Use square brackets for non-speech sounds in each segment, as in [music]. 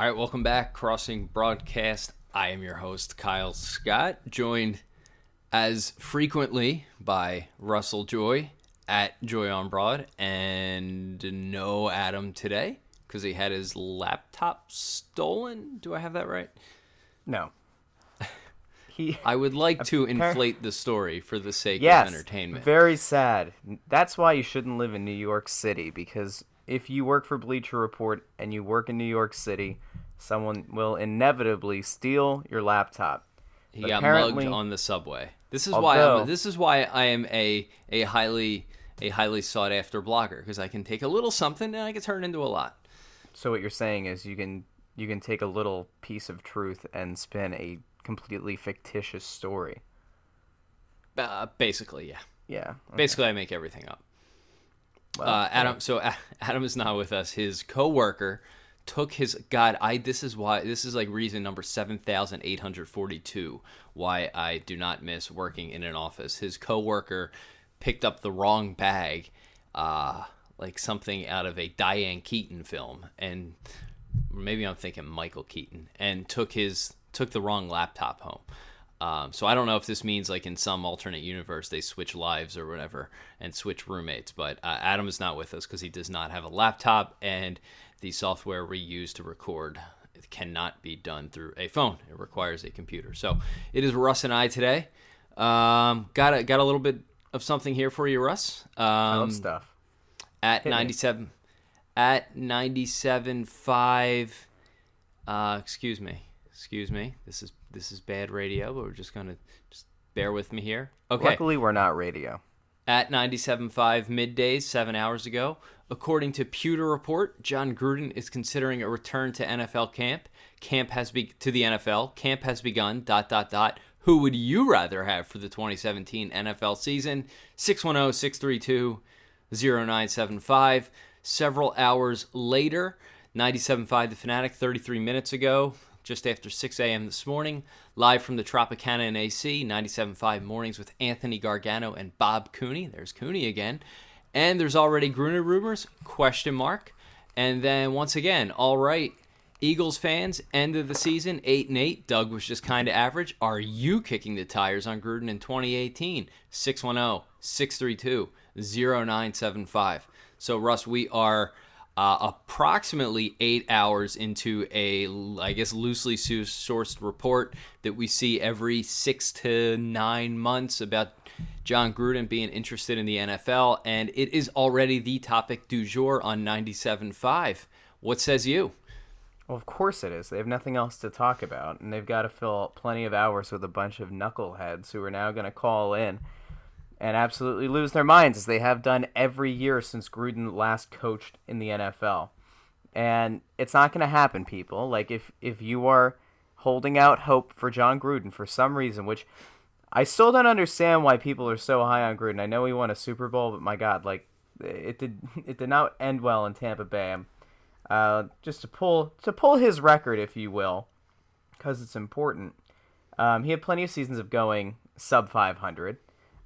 All right, welcome back. Crossing Broadcast. I am your host, Kyle Scott, joined as frequently by Russell Joy at Joy on Broad, and no Adam today because he had his laptop stolen. Do I have that right? No. [laughs] He, I would like to inflate the story for the sake yes, of entertainment. Very sad. That's why you shouldn't live in New York City because if you work for Bleacher Report and you work in New York City, someone will inevitably steal your laptop. He got mugged on the subway. This is why I'm, this is why I am a a highly a highly sought after blogger because I can take a little something and I can turn it into a lot. So what you're saying is you can you can take a little piece of truth and spin a completely fictitious story. Uh, basically, yeah. Yeah. Okay. Basically, I make everything up. Well, uh, Adam. So [laughs] Adam is not with us. His coworker took his God. I. This is why. This is like reason number seven thousand eight hundred forty-two. Why I do not miss working in an office. His coworker picked up the wrong bag, uh, like something out of a Diane Keaton film, and maybe I'm thinking Michael Keaton, and took his took the wrong laptop home. Um, so I don't know if this means like in some alternate universe they switch lives or whatever and switch roommates. But uh, Adam is not with us because he does not have a laptop, and the software we use to record cannot be done through a phone. It requires a computer. So it is Russ and I today. Um, got a, got a little bit of something here for you, Russ. Um, I love stuff. At Hit ninety seven, at ninety seven five. Uh, excuse me excuse me. This is this is bad radio, but we're just gonna just bear with me here. Okay. Luckily, we're not radio. At 97.5 middays, seven hours ago, according to Pewter Report, Jon Gruden is considering a return to NFL camp. Camp has be to the NFL. Camp has begun. Dot dot dot. Who would you rather have for the 2017 NFL season? 610 632 0975. Several hours later, 97.5 The Fanatic, 33 minutes ago, just after 6 a.m. this morning, live from the Tropicana in AC, 97.5 mornings with Anthony Gargano and Bob Cooney. There's Cooney again. And there's already Gruden rumors, question mark. And then once again, all right, Eagles fans, end of the season, 8 and 8. Doug was just kind of average. Are you kicking the tires on Gruden in 2018? 610 632 0975. So, Russ, we are uh, approximately eight hours into a, I guess, loosely sourced report that we see every six to nine months about Jon Gruden being interested in the NFL, and it is already the topic du jour on 97.5. What says you? Well, of course it is. They have nothing else to talk about, and they've got to fill plenty of hours with a bunch of knuckleheads who are now going to call in and absolutely lose their minds as they have done every year since Gruden last coached in the NFL. And it's not going to happen, people. Like if if you are holding out hope for Jon Gruden for some reason, which I still don't understand why people are so high on Gruden. I know he won a Super Bowl, but my God, like it did it did not end well in Tampa Bay. Uh, just to pull to pull his record, if you will, because it's important. Um, he had plenty of seasons of going sub 500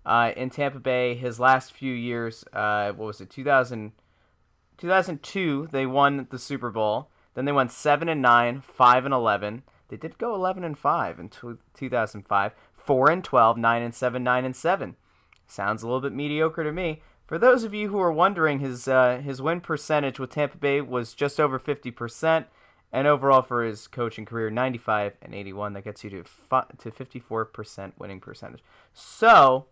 uh, in Tampa Bay. His last few years, uh, what was it, 2000, 2002, they won the Super Bowl. Then they went 7 and 9, 5 and 11. They did go 11 and 5 in 2005. 4 and 12, 9 and 7, 9 and 7. Sounds a little bit mediocre to me. For those of you who are wondering, his uh, his win percentage with Tampa Bay was just over 50%, and overall for his coaching career, 95 and 81. That gets you to fi- to 54% winning percentage. So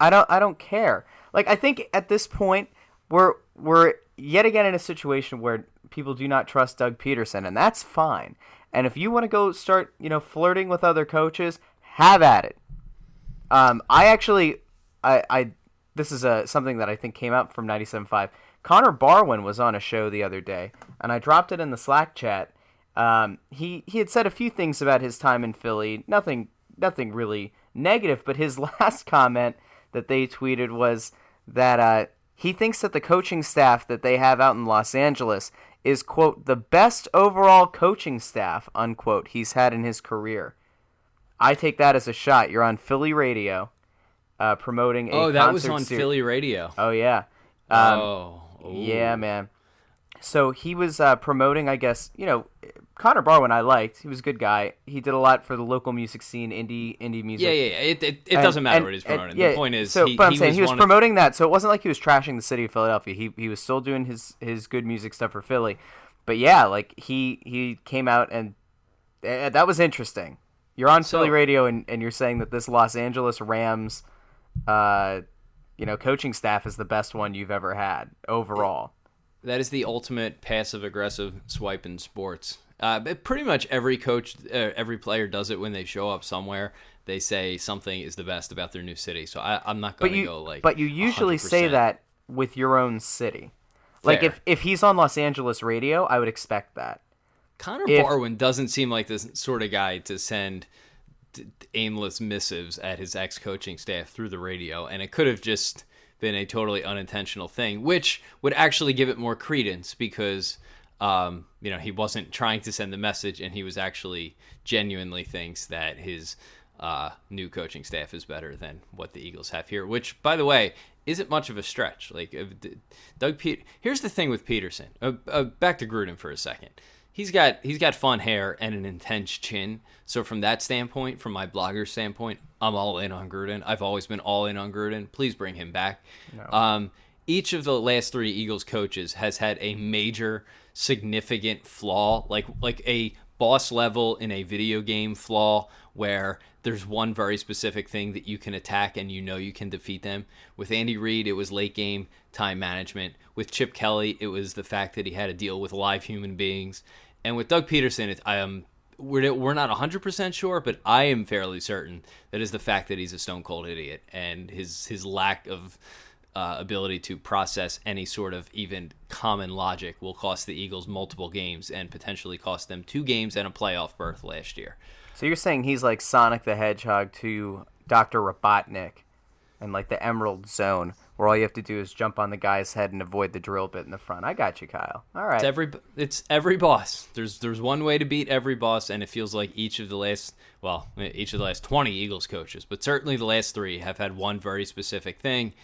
I don't I don't care. Like I think at this point we're we're yet again in a situation where people do not trust Doug Pederson and that's fine. And if you want to go start, you know, flirting with other coaches, have at it. Um, I actually I I this is a something that I think came out from 97.5. Connor Barwin was on a show the other day, and I dropped it in the Slack chat. Um, he he had said a few things about his time in Philly, nothing nothing really negative, but his [laughs] last comment that they tweeted was that uh, he thinks that the coaching staff that they have out in Los Angeles is quote the best overall coaching staff unquote he's had in his career. I take that as a shot. You're on Philly radio, uh, promoting a oh that was on. Philly radio. Oh yeah. Um, oh. Ooh. yeah, man. so he was uh, promoting, I guess, you know, Connor Barwin. I liked. He was a good guy. He did a lot for the local music scene, indie indie music. Yeah, yeah, yeah. It, it, it doesn't matter what he's promoting. yeah, the point is, so he, but I'm he saying was he was promoting that, so it wasn't like he was trashing the city of Philadelphia. He he was still doing his his good music stuff for Philly. But yeah, like he he came out and uh, that was interesting. You're on So- Philly radio and, and you're saying that this Los Angeles Rams, uh, you know, coaching staff is the best one you've ever had overall. That is the ultimate passive aggressive swipe in sports. Uh, but pretty much every coach, uh, every player does it when they show up somewhere. They say something is the best about their new city. So I, I'm not going to go like. but you usually say 100%. that with your own city. Like Fair. if if he's on Los Angeles radio, I would expect that. Connor if- Barwin doesn't seem like this sort of guy to send aimless missives at his ex coaching staff through the radio, and it could have just been a totally unintentional thing, which would actually give it more credence because. Um, you know, he wasn't trying to send the message, and he was actually genuinely thinks that his uh, new coaching staff is better than what the Eagles have here. Which, by the way, isn't much of a stretch. Like uh, Doug Pete. Here's the thing with Pederson. Uh, uh, back to Gruden for a second. He's got he's got fun hair and an intense chin. So from that standpoint, from my blogger standpoint, I'm all in on Gruden. I've always been all in on Gruden. Please bring him back. Um, each of the last three Eagles coaches has had a major significant flaw, like like a boss level in a video game flaw where there's one very specific thing that you can attack and you know you can defeat them. With Andy Reid, it was late game time management. With Chip Kelly, it was the fact that he had to deal with live human beings. And with Doug Pederson, it, I am we're we're not 100% sure, but I am fairly certain that is the fact that he's a stone cold idiot and his his lack of uh, ability to process any sort of even common logic will cost the Eagles multiple games and potentially cost them two games and a playoff berth last year. So you're saying he's like Sonic the Hedgehog to Dr. Robotnik and like the Emerald Zone, where all you have to do is jump on the guy's head and avoid the drill bit in the front. I got you, Kyle. All right. It's every it's every boss. There's there's one way to beat every boss, and it feels like each of the last well each of the last 20 Eagles coaches, but certainly the last three have had one very specific thing.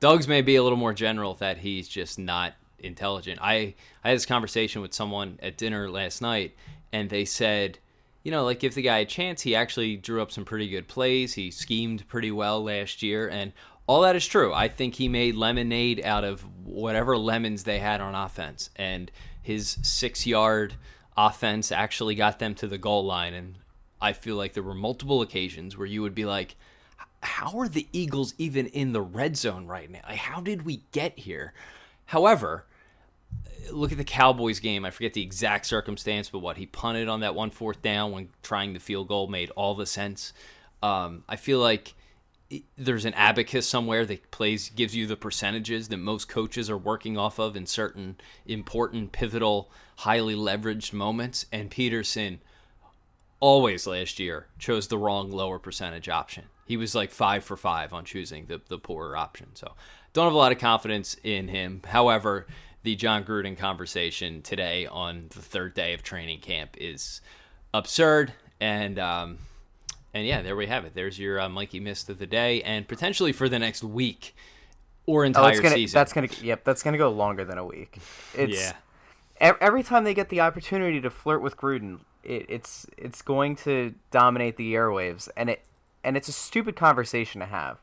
Doug's may be a little more general that he's just not intelligent. I I had this conversation with someone at dinner last night, and they said, you know, like if the guy a chance, he actually drew up some pretty good plays. He schemed pretty well last year, and all that is true. I think he made lemonade out of whatever lemons they had on offense, and his six-yard offense actually got them to the goal line. And I feel like there were multiple occasions where you would be like, how are the Eagles even in the red zone right now? Like, how did we get here? However, look at the Cowboys game. I forget the exact circumstance, but what he punted on that one fourth down when trying the field goal made all the sense. Um, I feel like there's an abacus somewhere that plays gives you the percentages that most coaches are working off of in certain important, pivotal, highly leveraged moments. And Pederson always last year chose the wrong lower percentage option. He was like five for five on choosing the, the poorer option. So don't have a lot of confidence in him. However, the Jon Gruden conversation today on the third day of training camp is absurd. And um, and yeah, there we have it. There's your uh, Mikey Mist of the day, and potentially for the next week or Oh, entire it's gonna, season. That's gonna. Yep, that's gonna go longer than a week. It's, yeah. Ev- Every time they get the opportunity to flirt with Gruden, it, it's it's going to dominate the airwaves, and it and it's a stupid conversation to have.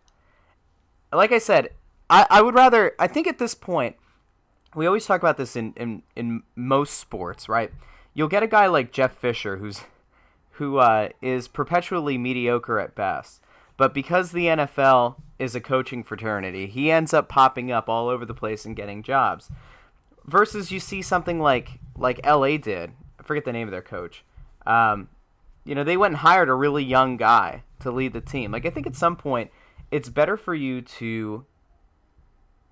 Like I said, I, I would rather. I think at this point, we always talk about this in, in, in most sports, right? You'll get a guy like Jeff Fisher who's who uh, is perpetually mediocre at best. But because the NFL is a coaching fraternity, he ends up popping up all over the place and getting jobs. Versus you see something like like LA did. I forget the name of their coach. Um, you know, they went and hired a really young guy to lead the team. Like I think at some point it's better for you to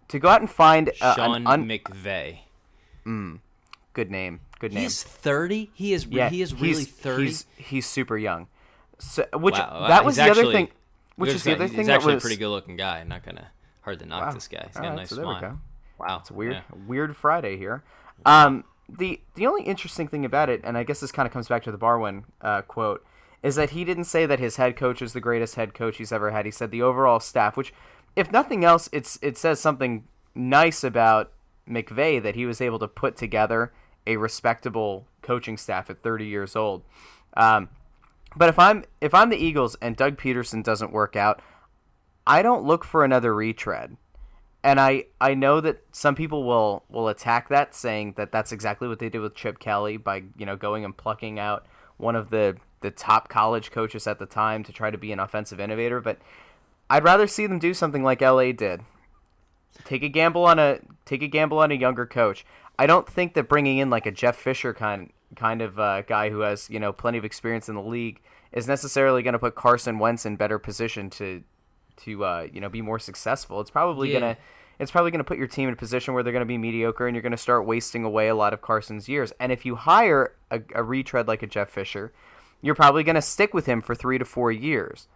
to go out and find a, Sean an un- McVay. good name. Good name. He's 30. He is. yeah, he is really 30. He's he's super young. So, which Wow, that uh, was he's the actually- other thing. Which is the guy. other he's thing that actually was a pretty good looking guy. Not gonna hard to knock Wow. this guy. He's got Alright, a nice so there we smile. Wow, It's a weird, Yeah. weird Friday here. Um, the the only interesting thing about it, and I guess this kind of comes back to the Barwin uh, quote, is that he didn't say that his head coach is the greatest head coach he's ever had. He said the overall staff, which, if nothing else, it's it says something nice about McVay that he was able to put together a respectable coaching staff at 30 years old. Um, but if I'm if I'm the Eagles and Doug Pederson doesn't work out, I don't look for another retread. And I, I know that some people will, will attack that, saying that that's exactly what they did with Chip Kelly by you know going and plucking out one of the, the top college coaches at the time to try to be an offensive innovator. But I'd rather see them do something like LA did. Take a gamble on a take a gamble on a younger coach. I don't think that bringing in like a Jeff Fisher kind kind of uh, guy who has you know plenty of experience in the league is necessarily going to put Carson Wentz in better position to to uh, you know be more successful. It's probably Yeah. gonna it's probably gonna put your team in a position where they're gonna be mediocre and you're gonna start wasting away a lot of Carson's years. And if you hire a, a retread like a Jeff Fisher, you're probably gonna stick with him for three to four years.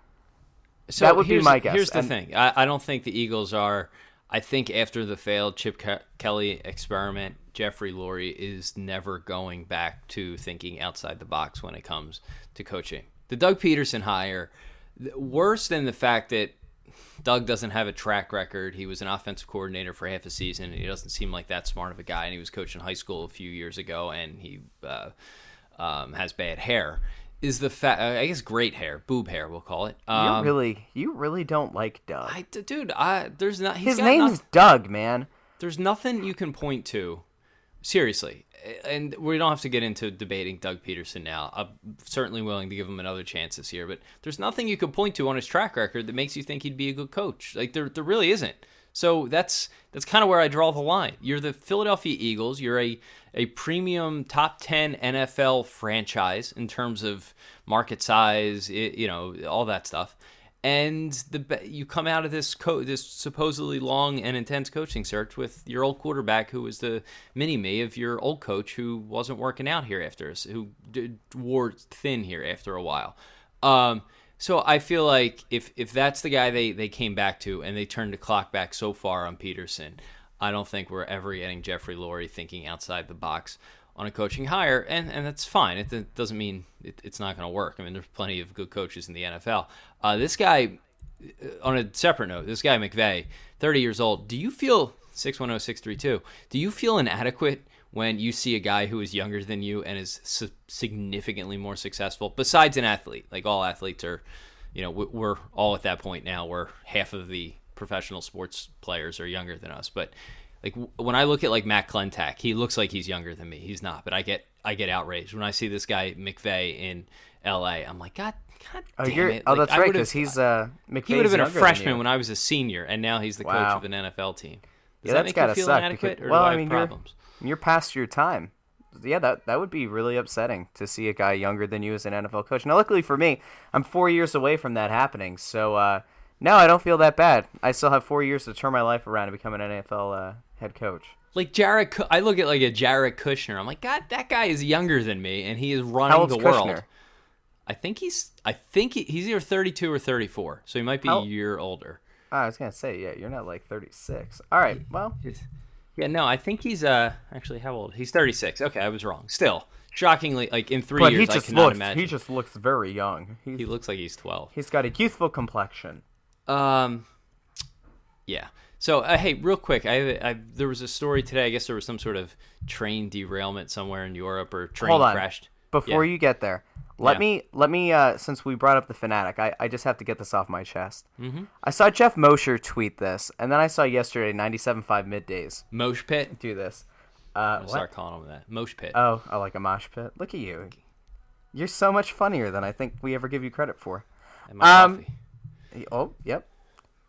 So That would be my guess, Here's the and- thing: I, I don't think the Eagles are. I think after the failed Chip Ke- Kelly experiment, Jeffrey Lurie is never going back to thinking outside the box when it comes to coaching. The Doug Pederson hire, worse than the fact that Doug doesn't have a track record. He was an offensive coordinator for half a season. He doesn't seem like that smart of a guy, and he was coaching high school a few years ago, and he uh, um, has bad hair. Is the fact? I guess great hair, boob hair, we'll call it. You Um, really you really don't like Doug. I, d- dude, I there's not. He's His name's Doug, man. there's nothing you can point to. Seriously, and we don't have to get into debating Doug Pederson now. I'm certainly willing to give him another chance this year, but there's nothing you could point to on his track record that makes you think he'd be a good coach. Like there, there really isn't. So that's that's kind of where I draw the line. You're the Philadelphia Eagles. You're a a premium top ten NFL franchise in terms of market size, you know, all that stuff and the you come out of this co- this supposedly long and intense coaching search with your old quarterback who was the mini me of your old coach who wasn't working out here after us who d- wore thin here after a while. Um, so I feel like if if that's the guy they they came back to and they turned the clock back so far on Pederson I don't think we're ever getting Jeffrey Lurie thinking outside the box on a coaching hire, and, and that's fine. It, it doesn't mean it, it's not going to work. I mean, there's plenty of good coaches in the NFL. Uh, this guy, uh, on a separate note, this guy McVay, 30 years old. Do you feel 610632? Do you feel inadequate when you see a guy who is younger than you and is su- significantly more successful? Besides an athlete, like all athletes are, you know, we- we're all at that point now where half of the professional sports players are younger than us, but like when I look at like Matt Klentak, he looks like he's younger than me. He's not, but I get I get outraged when I see this guy McVay in L.A. I'm like, God, God Oh, damn it! oh, Like, that's right, because he's uh, he would have been a freshman when I was a senior, and now he's the coach of an NFL team. Does yeah, that that's make you feel suck. inadequate, because, or well, do I I have mean, problems? you're you're past your time. Yeah, that that would be really upsetting to see a guy younger than you as an NFL coach. Now, luckily for me, I'm four years away from that happening, so uh, no, I don't feel that bad. I still have four years to turn my life around and become an NFL uh, head coach. Like Jared, I look at like a Jared Kushner. I'm like, God, that guy is younger than me, and he is running the world. Kushner? I think he's, I think he, he's either 32 or 34, so he might be How- a year older. Oh, I was gonna say, yeah, you're not like 36. All right, well, Yeah, no, I think he's uh actually how old? He's 36. Okay, I was wrong. Still, shockingly, like in three but years, he I just cannot looks imagine. he just looks very young. He's, he looks like he's 12. he's got a youthful complexion. Um, yeah. So uh, hey, real quick, I, I there was a story today. I guess there was some sort of train derailment somewhere in Europe, or train Hold on. crashed. Before Yeah. you get there, let Yeah. me let me uh, since we brought up the fanatic, I, I just have to get this off my chest. Mhm. I saw Jeff Mosher tweet this, and then I saw yesterday 97.5 middays Mosh pit. do this. I'm Uh, what? start calling him that. Mosh pit. Oh, I like a mosh pit. Look at you. You're so much funnier than I think we ever give you credit for. and my um, coffee. Oh, yep.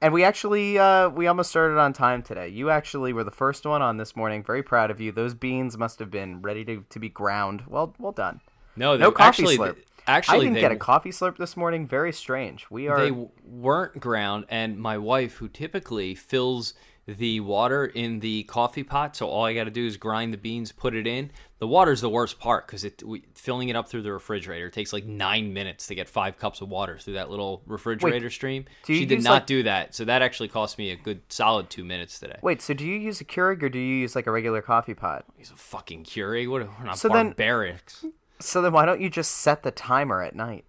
And we actually uh, we almost started on time today. You actually were the first one on this morning. Very proud of you. Those beans must have been ready to, to be ground. Well, well done. No, No coffee actually, slurp. Actually, I didn't they, get a coffee slurp this morning. Very strange. We are they weren't ground, and my wife, who typically fills the water in the coffee pot, so all I got to do is grind the beans, put it in. The water's the worst part because it we, filling it up through the refrigerator takes like nine minutes to get five cups of water through that little refrigerator stream. She did not like- do that, so that actually cost me a good solid two minutes today. Wait, so do you use a Keurig or do you use like a regular coffee pot? Use a fucking Keurig. What? We're not So then- barbarics. So then why don't you just set the timer at night?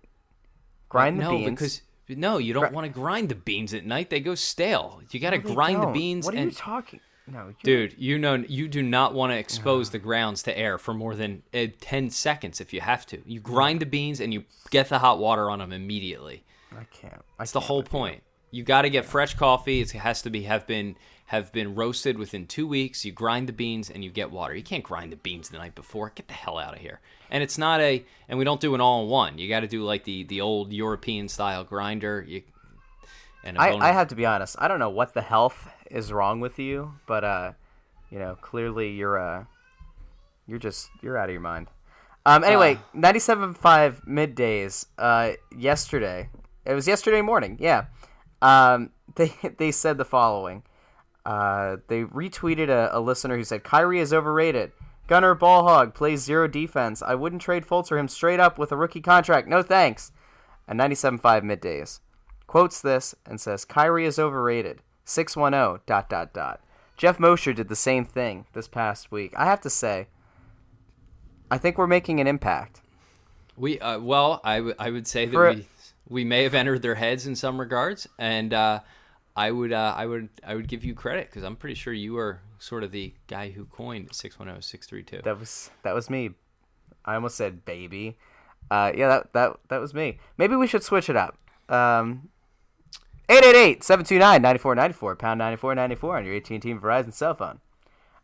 Grind uh, the no, beans. because no, you don't want to grind the beans at night. They go stale. You got to They grind the don't. beans What are and you talking? No, you- Dude, you know you do not want to expose the grounds to air for more than uh, 10 seconds if you have to. You grind the beans and you get the hot water on them immediately. I can't. That's the can't whole you. point. You got to get fresh coffee. It has to be have been have been roasted within 2 weeks. You grind the beans and you get water. You can't grind the beans the night before. Get the hell out of here. And it's not a and we don't do it all in one. You got to do like the the old European style grinder. You and I, I have to be honest. I don't know what the health is wrong with you, but uh, you know, clearly you're uh, you're just you're out of your mind. Um, anyway, Uh. 97.5 middays. Uh, yesterday, it was yesterday morning. Yeah. Um, [laughs] they they said the following. Uh, they retweeted a, a listener who said Kyrie is overrated. Gunner Ballhog plays zero defense. I wouldn't trade Fultz for him straight up with a rookie contract. No thanks. And 97.5 middays quotes this and says Kyrie is overrated. 610 dot dot dot. Jeff Mosher did the same thing this past week. I have to say, I think we're making an impact. We uh, well, I, w- I would say that For- we we may have entered their heads in some regards, and uh, I would uh, I would I would give you credit because I'm pretty sure you were sort of the guy who coined 610-632. That was that was me. I almost said baby. Uh, yeah, that that that was me. Maybe we should switch it up. Um, 888-729-9494, pound 9494 on your AT&T Verizon cell phone.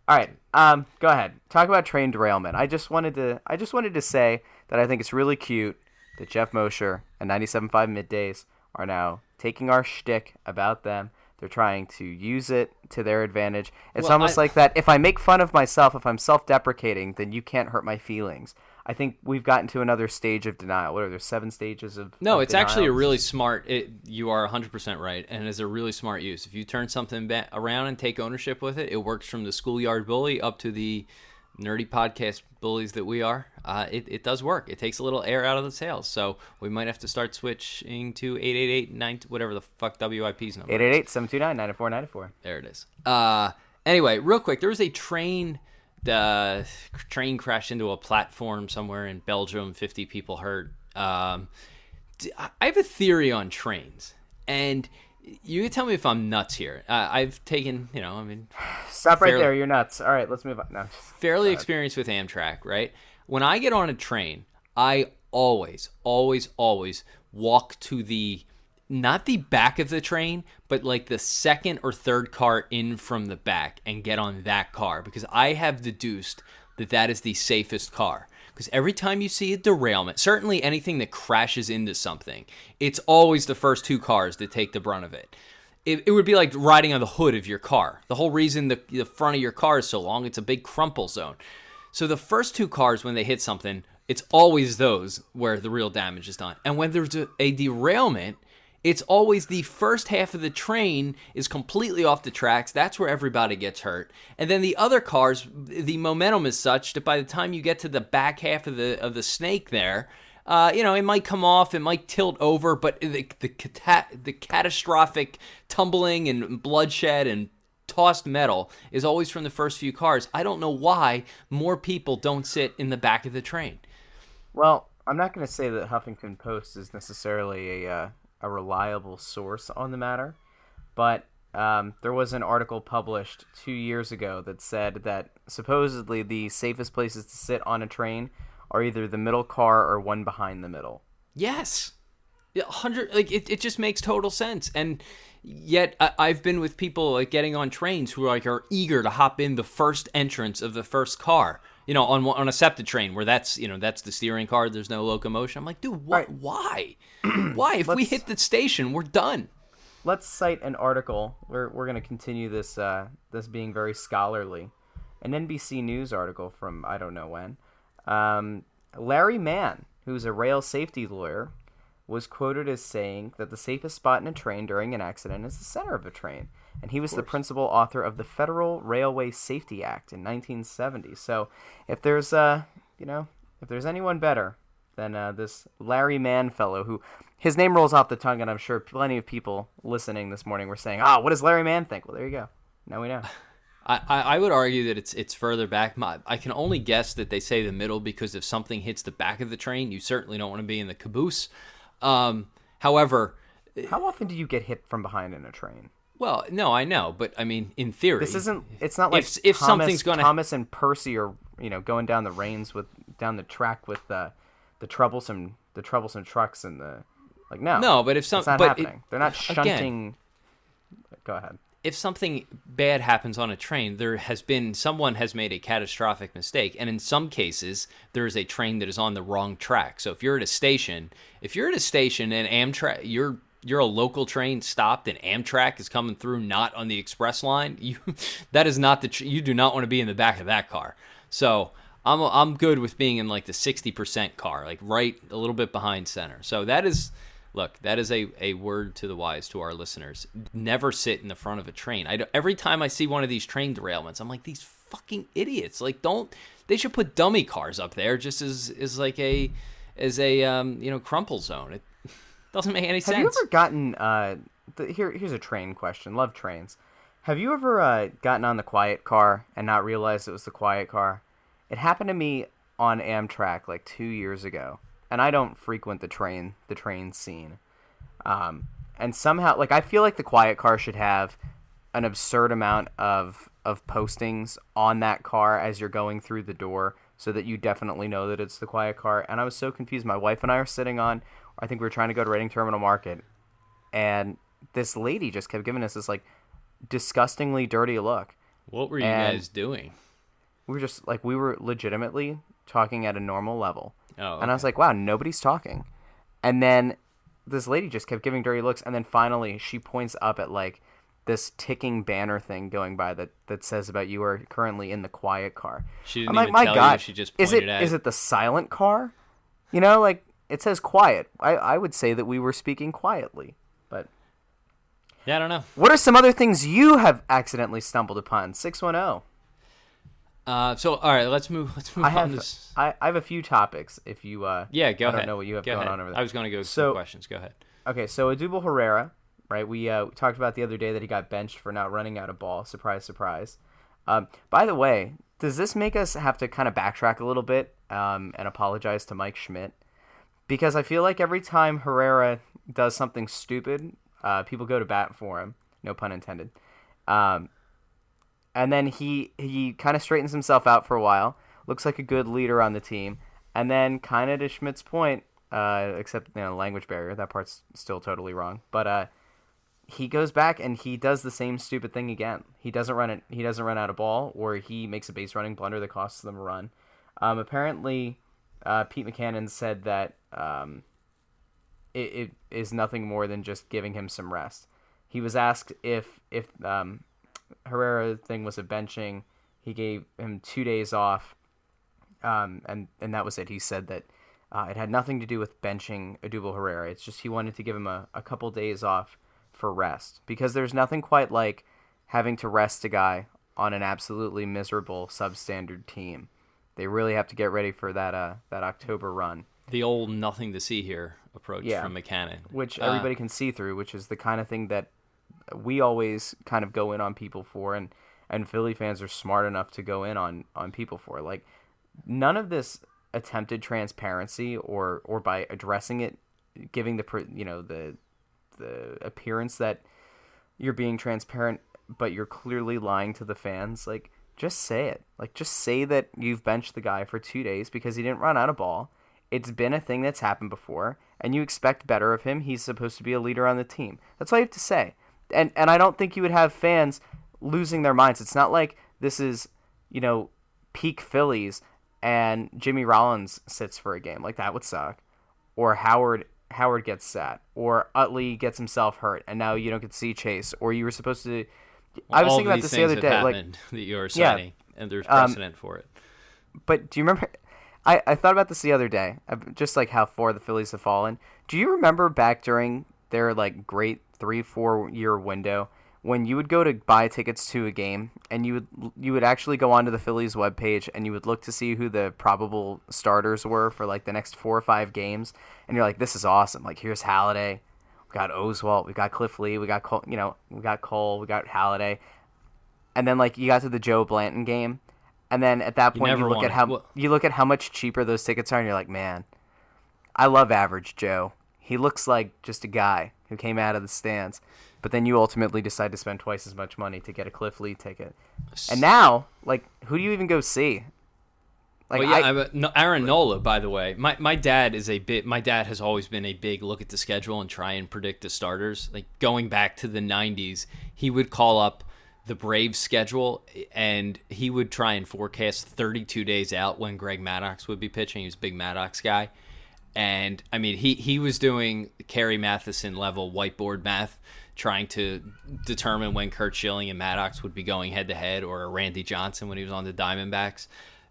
All right, um, go ahead. Talk about train derailment. I just wanted to I just wanted to say that I think it's really cute that Jeff Mosher and 97.5 Middays are now taking our shtick about them. They're trying to use it to their advantage. It's Well, almost I- like that if I make fun of myself, if I'm self-deprecating, then you can't hurt my feelings. I think we've gotten to another stage of denial. What are there? Seven stages of No, of it's actually a really smart. It, you are 100% right, and it's a really smart use. If you turn something ba- around and take ownership with it, it works from the schoolyard bully up to the nerdy podcast bullies that we are. Uh, it, it does work. It takes a little air out of the sails. So we might have to start switching to 888 9 whatever the fuck WIP's number. is. 888-729-9494. There it is. Uh, anyway, real quick, there was a train. The train crashed into a platform somewhere in Belgium. Fifty people hurt. Um, I have a theory on trains, and you can tell me if I'm nuts here. Uh, I've taken, you know, I mean, Stop right Fairly- there. You're nuts. All right, let's move on. No. fairly experienced with Amtrak, right? When I get on a train, I always, always, always walk to the not the back of the train, but like the second or third car in from the back and get on that car because I have deduced that that is the safest car. Because every time you see a derailment, certainly anything that crashes into something, it's always the first two cars that take the brunt of it it, it would be like riding on the hood of your car. The whole reason the, the front of your car is so long, it's a big crumple zone. So the first two cars, when they hit something, it's always those where the real damage is done. And when there's a, a derailment, it's always the first half of the train is completely off the tracks. That's where everybody gets hurt. And then the other cars, the momentum is such that by the time you get to the back half of the of the snake there, uh, you know, it might come off, it might tilt over, but the the, cata- the catastrophic tumbling and bloodshed and tossed metal is always from the first few cars. I don't know why more people don't sit in the back of the train. Well, I'm not going to say that Huffington Post is necessarily a uh, a reliable source on the matter, but um, there was an article published two years ago that said that supposedly the safest places to sit on a train are either the middle car or one behind the middle. Yes. Hundred like it, it just makes total sense. And yet I, I've been with people like getting on trains who like are eager to hop in the first entrance of the first car. You know, on on a SEPTA train where that's you know that's the steering car. There's no locomotion. I'm like, dude, what? Right. Why? [clears throat] Why? If we Let's- hit the station, we're done. let's cite an article. We're we're going to continue this uh, this being very scholarly. An NBC News article from I don't know when. Um, Larry Mann, who's a rail safety lawyer, was quoted as saying that the safest spot in a train during an accident is the center of a train, and he was the principal author of the Federal Railway Safety Act in 1970. So, if there's uh, you know, if there's anyone better than uh, this Larry Mann fellow who his name rolls off the tongue, and I'm sure plenty of people listening this morning were saying, "Ah, what does Larry Mann think?" Well, there you go. Now we know. I, I I would argue that it's it's further back. My, I can only guess that they say the middle because if something hits the back of the train, you certainly don't want to be in the caboose. Um, however, How often do you get hit from behind in a train? Well, no, I know, but I mean, in theory, This isn't. It's not like If- if Thomas, something's gonna- Thomas and Percy are you know going down the reins with down the track with the the troublesome the troublesome trucks and the like. No, No, but if some- it's not but it- happening. They're not again- shunting. Go ahead. If something bad happens on a train, there has been someone has made a catastrophic mistake, and in some cases, there is a train that is on the wrong track. So if you're at a station, if you're at a station and Amtrak, you're you're a local train stopped and Amtrak is coming through not on the express line, you [laughs] that is not the tr- you do not want to be in the back of that car. So I'm I'm good with being in like the 60% car, like right a little bit behind center. So that is look, that is a, a word to the wise to our listeners. Never sit in the front of a train. I every time I see one of these train derailments, I'm like these fucking idiots. Like don't they should put dummy cars up there just as as like a as a um, you know crumple zone. It [laughs] doesn't make any Have sense. Have you ever gotten uh the, here here's a train question. Love trains. Have you ever uh, gotten on the quiet car and not realized it was the quiet car? It happened to me on Amtrak like 2 years ago. And I don't frequent the train the train scene. Um and somehow like I feel like the quiet car should have an absurd amount of of postings on that car as you're going through the door so that you definitely know that it's the quiet car and i was so confused my wife and i are sitting on i think we were trying to go to reading terminal market and this lady just kept giving us this like disgustingly dirty look what were you and- guys doing? we were just like we were legitimately talking at a normal level Oh, and i was like wow nobody's talking and then this lady just kept giving dirty looks and then finally she points up at like this ticking banner thing going by that that says about you are currently in the quiet car She didn't I'm like, even my tell God, you. She just is it at is it the silent car? You know, like it says quiet. I I would say that we were speaking quietly. But Yeah, I don't know. what are some other things you have accidentally stumbled upon? Six one zero. Uh, so all right, let's move. Let's move I on. have to s- I, I have a few topics. If you uh Yeah, go I ahead. don't know what you have Go going ahead. on over there. I was going to go So- some questions. Go ahead. Okay, so Odubel Herrera, right? We uh, we talked about the other day that he got benched for not running out of ball. Surprise, surprise. Um, by the way, does this make us have to kind of backtrack a little bit um, and apologize to Mike Schmidt? Because I feel like every time Herrera does something stupid, uh, people go to bat for him. No pun intended. Um, and then he he kind of straightens himself out for a while. Looks like a good leader on the team, and then kind of to Schmidt's point, uh, except you know language barrier. That part's still totally wrong. But uh, he goes back and he does the same stupid thing again. He doesn't run it. He doesn't run out of ball, or he makes a base running blunder that costs them a run. Um, apparently, uh, Pete Mackanin said that um, it, it is nothing more than just giving him some rest. He was asked if if um, Herrera thing was a benching. He gave him two days off, um, and and that was it. He said that uh, it had nothing to do with benching Odubel Herrera. It's just he wanted to give him a, a couple days off for rest because there's nothing quite like having to rest a guy on an absolutely miserable substandard team. They really have to get ready for that uh, that October run, The old nothing to see here approach Yeah. from Mackanin, which Uh, everybody can see through, which is the kind of thing that we always kind of go in on people for, and and Philly fans are smart enough to go in on on people for. Like none of this attempted transparency or or by addressing it, giving the you know the the appearance that you're being transparent, but you're clearly lying to the fans. Like just say it. Like just say that you've benched the guy for two days because he didn't run out of ball. It's been a thing that's happened before, and you expect better of him. He's supposed to be a leader on the team. That's all you have to say. And and I don't think you would have fans losing their minds. It's not like this is, you know, peak Phillies and Jimmy Rollins sits for a game. Like that would suck. Or Howard Howard gets sat. Or Utley gets himself hurt and now you don't get to see Chase. Or you were supposed to I was all thinking about this the other day. Like [laughs] that you are Yeah. and there's Um, precedent for it. but do you remember? [laughs] I, I thought about this the other day, just like how far the Phillies have fallen. Do you remember back during their like great three four year window when you would go to buy tickets to a game and you would you would actually go onto the Phillies webpage and you would look to see who the probable starters were for like the next four or five games and you're like this is awesome. Like here's Halladay. We got Oswalt. We got Cliff Lee. We got Cole, you know we got Cole. We got Halladay. And then like you got to the Joe Blanton game and then at that point you, never look at how well- you look at how much cheaper those tickets are and you're like man I love average Joe he looks like just a guy who came out of the stands but then you ultimately decide to spend twice as much money to get a Cliff Lee ticket. And now, like, who do you even go see? Like, well, yeah, I, I, no, Aaron Nola, by the way. My my dad is a bit. My dad has always been a big look at the schedule and try and predict the starters. Like going back to the '90s, he would call up the Braves schedule and he would try and forecast 32 days out when Greg Maddox would be pitching. He was a big Maddox guy. And I mean, he, he was doing Carrie Mathison level whiteboard math, trying to determine when Curt Schilling and Maddox would be going head to head or Randy Johnson when he was on the Diamondbacks.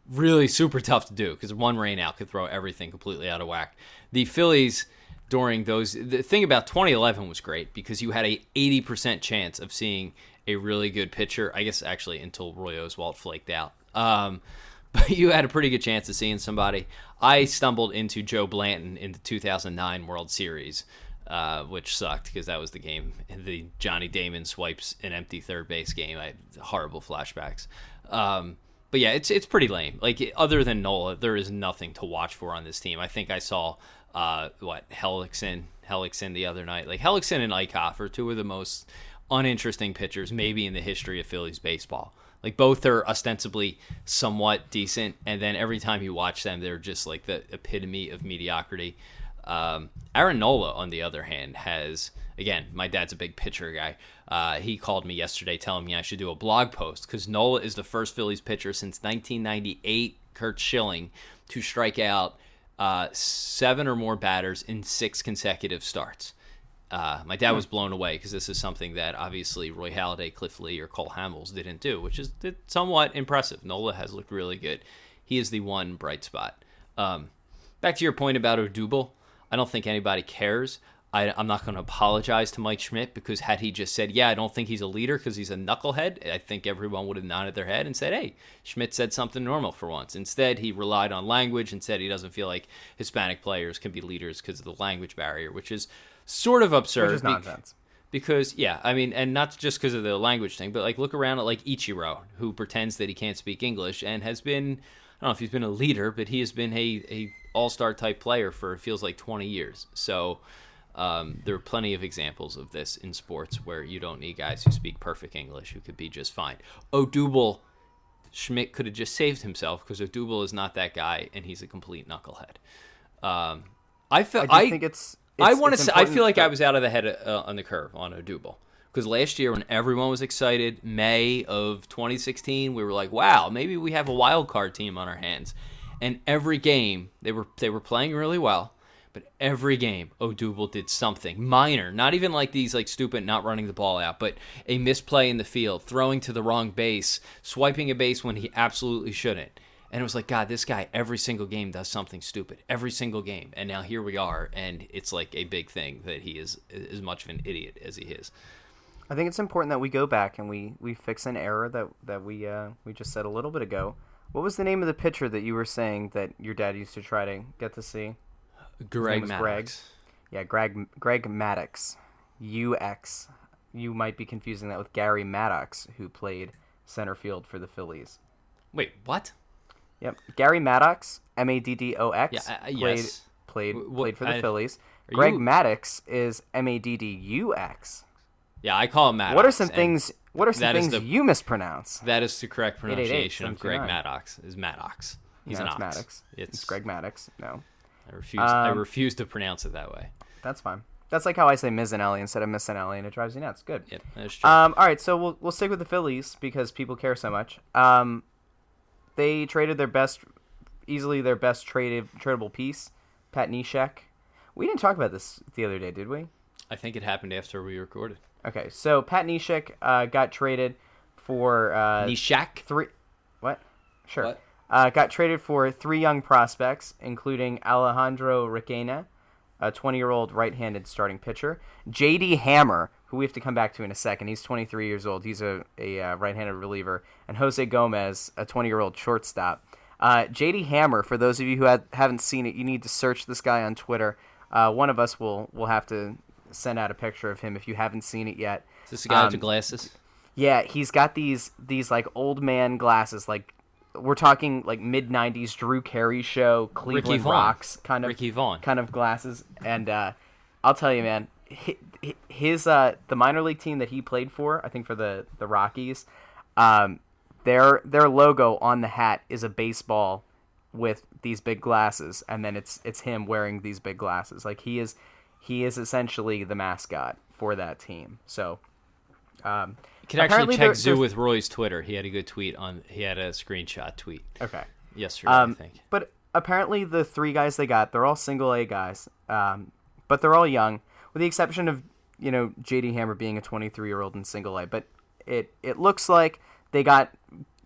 Really super tough to do because one rain out could throw everything completely out of whack. The Phillies during those the thing about 2011 was great because you had a 80% chance of seeing a really good pitcher. I guess actually until Roy Oswalt flaked out. Um, [laughs] but you had a pretty good chance of seeing somebody. I stumbled into Joe Blanton in the 2009 World Series, uh, which sucked because that was the game. The Johnny Damon swipes an empty third base game. I had horrible flashbacks. Um, but yeah, it's it's pretty lame. Like other than Nola, there is nothing to watch for on this team. I think I saw uh, what Hellickson Hellickson the other night. Like Hellickson and Eickhoff are two of the most uninteresting pitchers maybe in the history of Phillies baseball. Like both are ostensibly somewhat decent, and then every time you watch them, they're just like the epitome of mediocrity. Um, Aaron Nola, on the other hand, has again. My dad's a big pitcher guy. Uh, he called me yesterday telling me I should do a blog post because Nola is the first Phillies pitcher since 1998, Curt Schilling, to strike out uh, seven or more batters in six consecutive starts. Uh, my dad was blown away because this is something that obviously Roy Halladay, Cliff Lee, or Cole Hamels didn't do, which is somewhat impressive. Nola has looked really good. He is the one bright spot. Um, back to your point about Odubel, I don't think anybody cares. I, am not going to apologize to Mike Schmidt because had he just said, "Yeah, I don't think he's a leader because he's a knucklehead," I think everyone would have nodded their head and said, "Hey, Schmidt said something normal for once." Instead, he relied on language and said he doesn't feel like Hispanic players can be leaders because of the language barrier, which is sort of absurd. Which is nonsense. because yeah, I mean, and not just because of the language thing, but like look around at like Ichiro, who pretends that he can't speak English and has been I don't know if he's been a leader, but he has been a, a all star type player for it feels like 20 years. So um, there are plenty of examples of this in sports where you don't need guys who speak perfect English who could be just fine. Odubel Schmidt could have just saved himself because Odubel is not that guy and he's a complete knucklehead. Um, I felt I, I think it's I want to. say I feel like I was out of the head uh, on the curve on Odubel because last year when everyone was excited, May of 2016, we were like, "Wow, maybe we have a wild card team on our hands." And every game they were they were playing really well, but every game Odubel did something minor, not even like these like stupid not running the ball out, but a misplay in the field, throwing to the wrong base, swiping a base when he absolutely shouldn't and it was like god this guy every single game does something stupid every single game. And now here we are and it's like a big thing that he is as much of an idiot as he is. I think it's important that we go back and we we fix an error that that we uh we just said a little bit ago. What was the name of the pitcher that you were saying that your dad used to try to get to see? Greg maddox greg. Yeah greg greg maddux ux you might be confusing that with gary maddox who played center field for the phillies. Wait what Yep, Gary Maddox, M A D D O X, yeah, uh, played yes. played played for the I, Phillies. Greg you... Maddux is M A D D U X. Yeah, I call him Maddox. What are some things? What are some things the, you mispronounce? That is the correct pronunciation of Greg Maddox. Is Maddox? He's no, an it's ox. Maddox. It's... it's, Greg Maddox. No, I refuse. Um, I refuse to pronounce it that way. That's fine. That's like how I say Mizzanelli instead of Missanelli, and it drives you nuts. Good. Yep, that's true. Um, all right, so we'll we'll stick with the Phillies because people care so much. Um, they traded their best, easily their best traded tradable piece, Pat Neshek. We didn't talk about this the other day, did we? I think it happened after we recorded. Okay, so Pat Neshek uh, got traded for uh, Neshek three. What? Sure. What? Uh, got traded for three young prospects, including Alejandro Requena, a 20-year-old right-handed starting pitcher, J.D. Hammer, who we have to come back to in a second. He's 23 years old. He's a, a uh, right-handed reliever, and Jose Gomez, a 20-year-old shortstop. Uh, J.D. Hammer, for those of you who have, haven't seen it, you need to search this guy on Twitter. Uh, one of us will will have to send out a picture of him if you haven't seen it yet. Is this the guy um, with the glasses? Yeah, he's got these these like old man glasses, like we're talking like mid '90s Drew Carey show, Cleveland Rocks kind of Ricky Vaughn kind of glasses, and uh, I'll tell you, man, his uh the minor league team that he played for, I think for the the Rockies, um, their their logo on the hat is a baseball with these big glasses, and then it's it's him wearing these big glasses. Like he is he is essentially the mascot for that team. So. Um, you can actually check Zoo with Roy's Twitter. He had a good tweet on. He had a screenshot tweet. Okay. Yesterday, um, I think. But apparently, the three guys they got, they're all single A guys, um, but they're all young, with the exception of you know JD Hammer being a 23 year old in single A. But it it looks like they got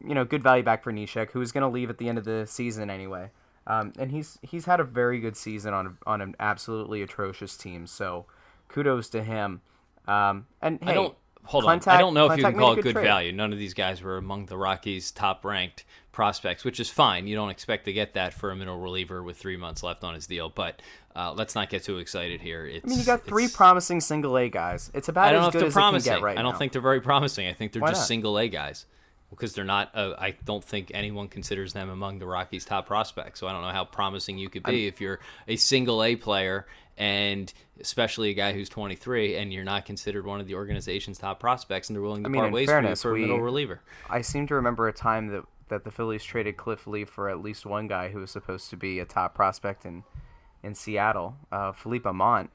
you know good value back for Neshek, who's going to leave at the end of the season anyway. Um, and he's he's had a very good season on on an absolutely atrocious team. So kudos to him. Um, and hey, I don't hold on. I don't know if you can call it good trade. value. None of these guys were among the Rockies' top ranked prospects, which is fine. You don't expect to get that for a middle reliever with three months left on his deal. But uh, let's not get too excited here. It's, I mean, you got three promising single A guys. It's about I don't as know good if they're promising. right I don't now. think they're very promising. I think they're Why just not? single A guys because they're not. Uh, I don't think anyone considers them among the Rockies' top prospects. So I don't know how promising you could be I'm, if you're a single A player and especially a guy who's 23 and you're not considered one of the organization's top prospects and they're willing to I mean, part ways fairness, for, you for we, a middle reliever. I seem to remember a time that that the Phillies traded Cliff Lee for at least one guy who was supposed to be a top prospect in in Seattle, uh, Philippe Aumont.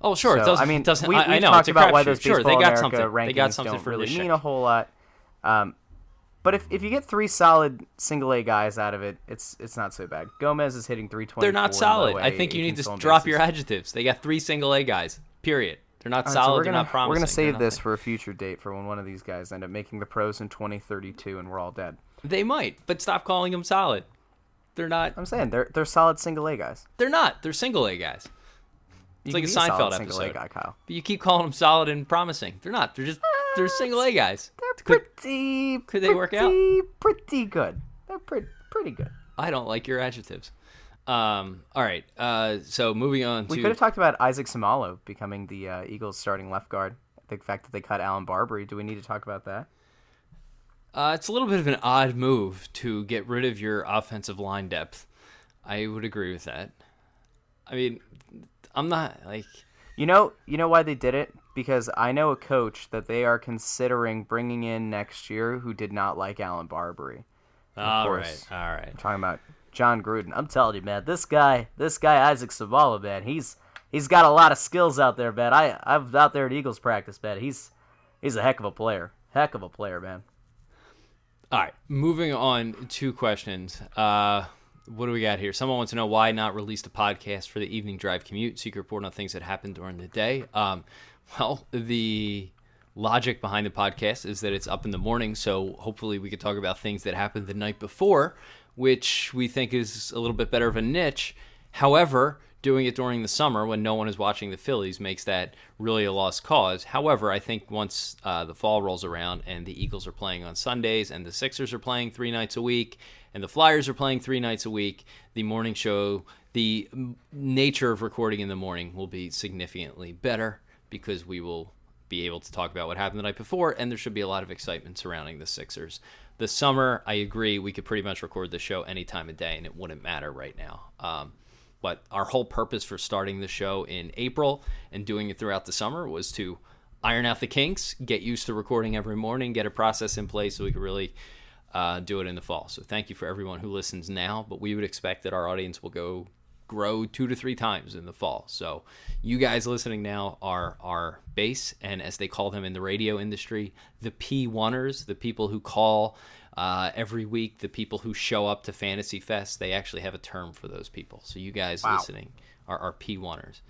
Oh sure, so, it doesn't. I mean, doesn't. We, I, I know talked about why those sure, they got America something. Rankings they got something don't for really mean a whole lot. Um, but if, if you get three solid single A guys out of it, it's it's not so bad. Gomez is hitting 320. They're not solid. I think you need to drop bases. your adjectives. They got three single A guys. Period. They're not solid. So we're gonna, they're not promising. We're gonna save this for a future date for when one of these guys end up making the pros in 2032 and we're all dead. They might, but stop calling them solid. They're not. I'm saying they're they're solid single A guys. They're not. They're single A guys. It's you like a Seinfeld episode. Guy, Kyle. But you keep calling them solid and promising. They're not. They're just they're single A guys. They're pretty. Could, could they work out? Pretty good. They're pretty pretty good. I don't like your adjectives. Um, all right. Uh, so moving on. We to... could have talked about Isaac Seumalo becoming the uh, Eagles' starting left guard. The fact that they cut Allen Barbre. Do we need to talk about that? Uh, it's a little bit of an odd move to get rid of your offensive line depth. I would agree with that. I mean, I'm not like. You know, you know why they did it? Because I know a coach that they are considering bringing in next year who did not like Allen Barbre. All course, right, all right. I'm talking about Jon Gruden. I'm telling you, man, this guy, this guy Isaac Seumalo, man, he's he's got a lot of skills out there, man. I I'm out there at Eagles practice, man. He's he's a heck of a player, heck of a player, man. All right, moving on. Two questions. Uh, what do we got here? Someone wants to know why not release the podcast for the evening drive commute, can report on things that happened during the day. Um, well, the logic behind the podcast is that it's up in the morning, so hopefully we could talk about things that happened the night before, which we think is a little bit better of a niche. However, doing it during the summer when no one is watching the Phillies makes that really a lost cause. However, I think once uh, the fall rolls around and the Eagles are playing on Sundays and the Sixers are playing three nights a week and the Flyers are playing three nights a week, the morning show, the nature of recording in the morning will be significantly better because we will be able to talk about what happened the night before, and there should be a lot of excitement surrounding the Sixers. The summer, I agree, we could pretty much record the show any time of day, and it wouldn't matter right now. Um, but our whole purpose for starting the show in April and doing it throughout the summer was to iron out the kinks, get used to recording every morning, get a process in place so we could really uh, do it in the fall. So thank you for everyone who listens now, but we would expect that our audience will go grow two to three times in the fall. So you guys listening now are our base, and as they call them in the radio industry, the P1ers, the people who call uh, every week, the people who show up to Fantasy Fest. They actually have a term for those people. So you guys wow. listening are, are P1ers.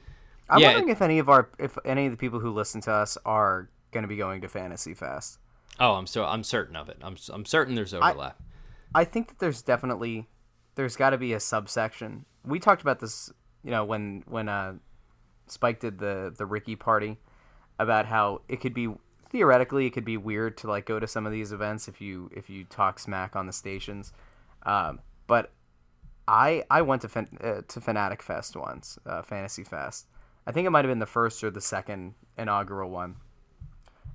I'm yeah, wondering if any of our if any of the people who listen to us are going to be going to Fantasy Fest. Oh, I'm so I'm certain of it. I'm I'm certain there's overlap. I, I think that there's definitely there's got to be a subsection. We talked about this, you know, when when uh, Spike did the the Ricky party about how it could be theoretically it could be weird to like go to some of these events if you if you talk smack on the stations. Um, but I I went to fan, uh, to Fanatic Fest once, uh, Fantasy Fest. I think it might have been the first or the second inaugural one,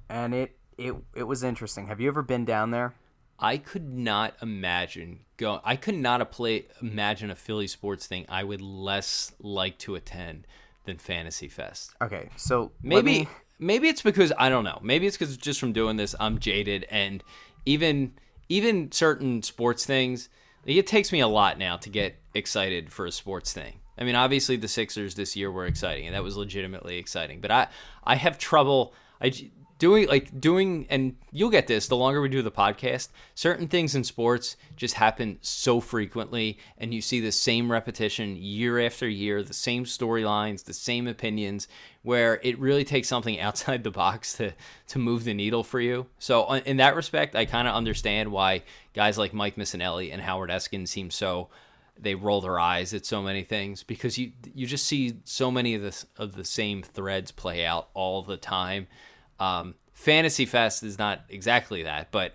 and it it it was interesting. Have you ever been down there? I could not imagine go. I could not play, imagine a Philly sports thing I would less like to attend than Fantasy Fest. Okay, so Maybe me... maybe it's because I don't know. Maybe it's because just from doing this, I'm jaded, and even even certain sports things, it takes me a lot now to get excited for a sports thing. I mean, obviously the Sixers this year were exciting, and that was legitimately exciting. But I I have trouble. I doing like doing and you'll get this the longer we do the podcast certain things in sports just happen so frequently and you see the same repetition year after year the same storylines the same opinions where it really takes something [laughs] outside the box to to move the needle for you. So uh, in that respect i kind of understand why guys like mike missanelli and howard eskin seem so they roll their eyes at so many things because you you just see so many of the of the same threads play out all the time um, Fantasy Fest is not exactly that, but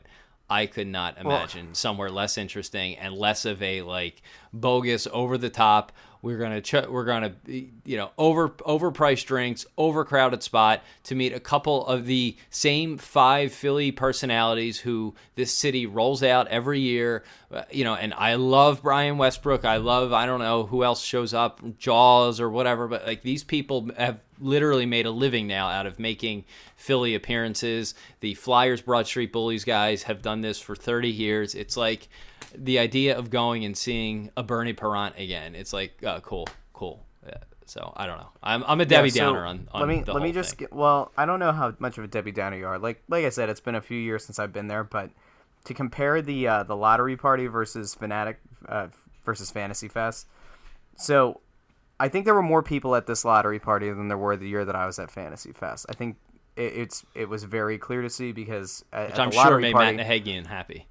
I could not imagine well, somewhere less interesting and less of a like bogus, over the top. We're gonna ch- we're gonna you know over overpriced drinks, overcrowded spot to meet a couple of the same five Philly personalities who this city rolls out every year. Uh, you know, and I love Brian Westbrook. I love I don't know who else shows up, Jaws or whatever, but like these people have literally made a living now out of making Philly appearances. The Flyers Broad Street Bullies guys have done this for 30 years. It's like the idea of going and seeing a Bernie Parent again. It's like uh, cool, cool. Yeah, so I don't know. I'm, I'm a Debbie yeah, so Downer on, on let me let me just get, well I don't know how much of a Debbie Downer you are. Like like I said, it's been a few years since I've been there, but to compare the uh, the lottery party versus fanatic uh, versus Fantasy Fest, so I think there were more people at this lottery party than there were the year that I was at Fantasy Fest. I think it, it's it was very clear to see because at, Which at I'm the sure made party, Matt Nahigian happy.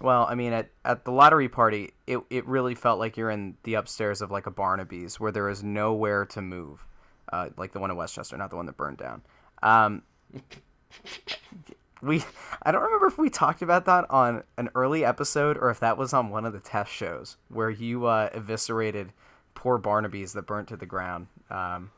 Well, I mean, at, at the lottery party, it, it really felt like you're in the upstairs of like a Barnaby's where there is nowhere to move, uh, like the one in Westchester, not the one that burned down. Um, we I don't remember if we talked about that on an early episode or if that was on one of the test shows where you uh, eviscerated poor Barnaby's that burnt to the ground. Um,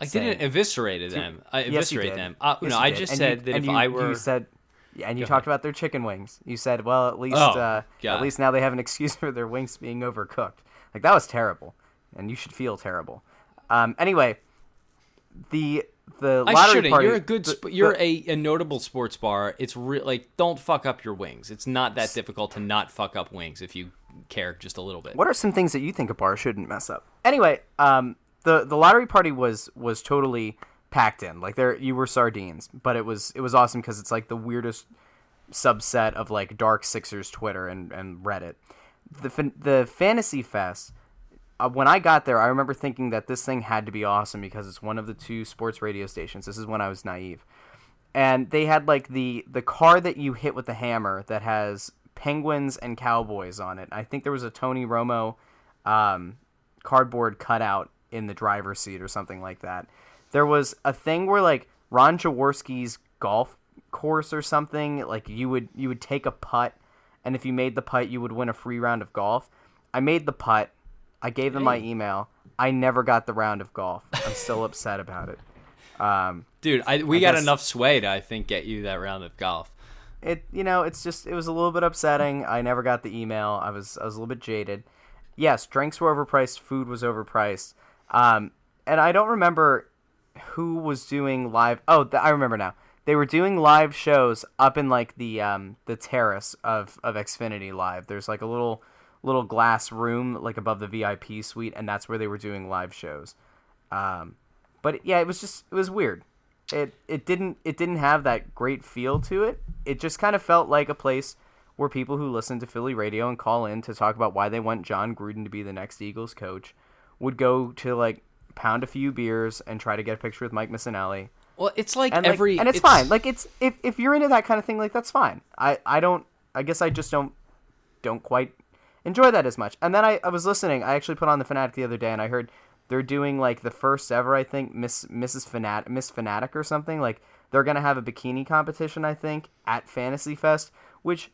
I didn't eviscerate them. I eviscerate yes, them. Uh, yes, no, I just and said you, that if you, I were, you said, yeah, and you Go talked ahead. about their chicken wings. You said, well, at least, Oh, uh, at least now they have an [laughs] excuse for their wings being overcooked. Like that was terrible, and you should feel terrible. Um, anyway, the the I shouldn't. party. You're a good. the- you're the- a, a notable sports bar. It's re- like don't fuck up your wings. It's not that difficult to not fuck up wings if you care just a little bit. What are some things that you think a bar shouldn't mess up? Anyway, um, the the lottery party was was totally packed in. Like there, you were sardines, but it was it was awesome because it's like the weirdest subset of like Dark Sixers Twitter and and Reddit. The the Fantasy Fest. Uh, when I got there, I remember thinking that this thing had to be awesome because it's one of the two sports radio stations. This is when I was naive, and they had like the the car that you hit with the hammer that has penguins and cowboys on it. I think there was a Tony Romo um, cardboard cutout in the driver's seat or something like that. There was a thing where like Ron Jaworski's golf course or something, like you would you would take a putt, and if you made the putt, you would win a free round of golf. I made the putt. I gave them my email. I never got the round of golf. I'm still [laughs] upset about it. Um, Dude, I, we I got guess- enough sway to I think get you that round of golf. it you know it's just it was a little bit upsetting i never got the email i was i was a little bit jaded yes drinks were overpriced food was overpriced um and i don't remember who was doing live oh th- i remember now. They were doing live shows up in like the um the terrace of of xfinity live. There's like a little little glass room like above the vip suite and that's where they were doing live shows. Um but yeah it was just it was weird. It it didn't it didn't have that great feel to it. It just kind of felt like a place where people who listen to Philly radio and call in to talk about why they want Jon Gruden to be the next Eagles coach would go to like pound a few beers and try to get a picture with Mike Missanelli. Well, it's like And like, every and it's, fine. Like it's if if you're into that kind of thing, like that's fine. I I don't I guess I just don't don't quite enjoy that as much. And then I, I was listening. I actually put on the Fanatic the other day, and I heard they're doing like the first ever. I think Miss Mrs. Fanatic Miss Fanatic or something. Like they're gonna have a bikini competition. I think at Fantasy Fest, which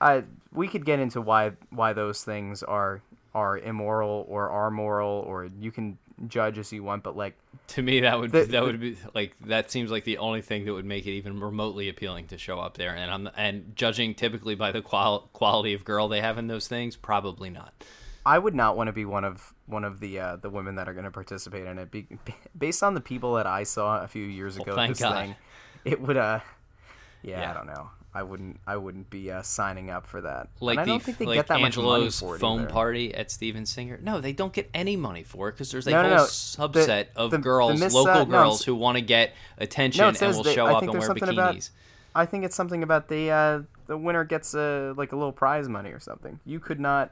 I we could get into why why those things are are immoral or are moral or you can judge as you want, but like to me that would The- that would be like that seems like the only thing that would make it even remotely appealing to show up there. And I'm and judging typically by the qual- quality of girl they have in those things, probably not. I would not want to be one of one of the uh, the women that are going to participate in it. Be, based on the people that I saw a few years ago, thank this God. thing, it would uh, yeah, Yeah. I don't know. I wouldn't I wouldn't be uh, signing up for that. like and I the don't think they like get that much money Angelo's for it foam either. party at Steven Singer. No, they don't get any money for it because there's a No, no, whole no. subset The- of the- the girls, Miss, local uh, girls who want to get attention No, and will show I up think and wear bikinis. about- I think it's something about the uh, the winner gets a like a little prize money or something. You could not.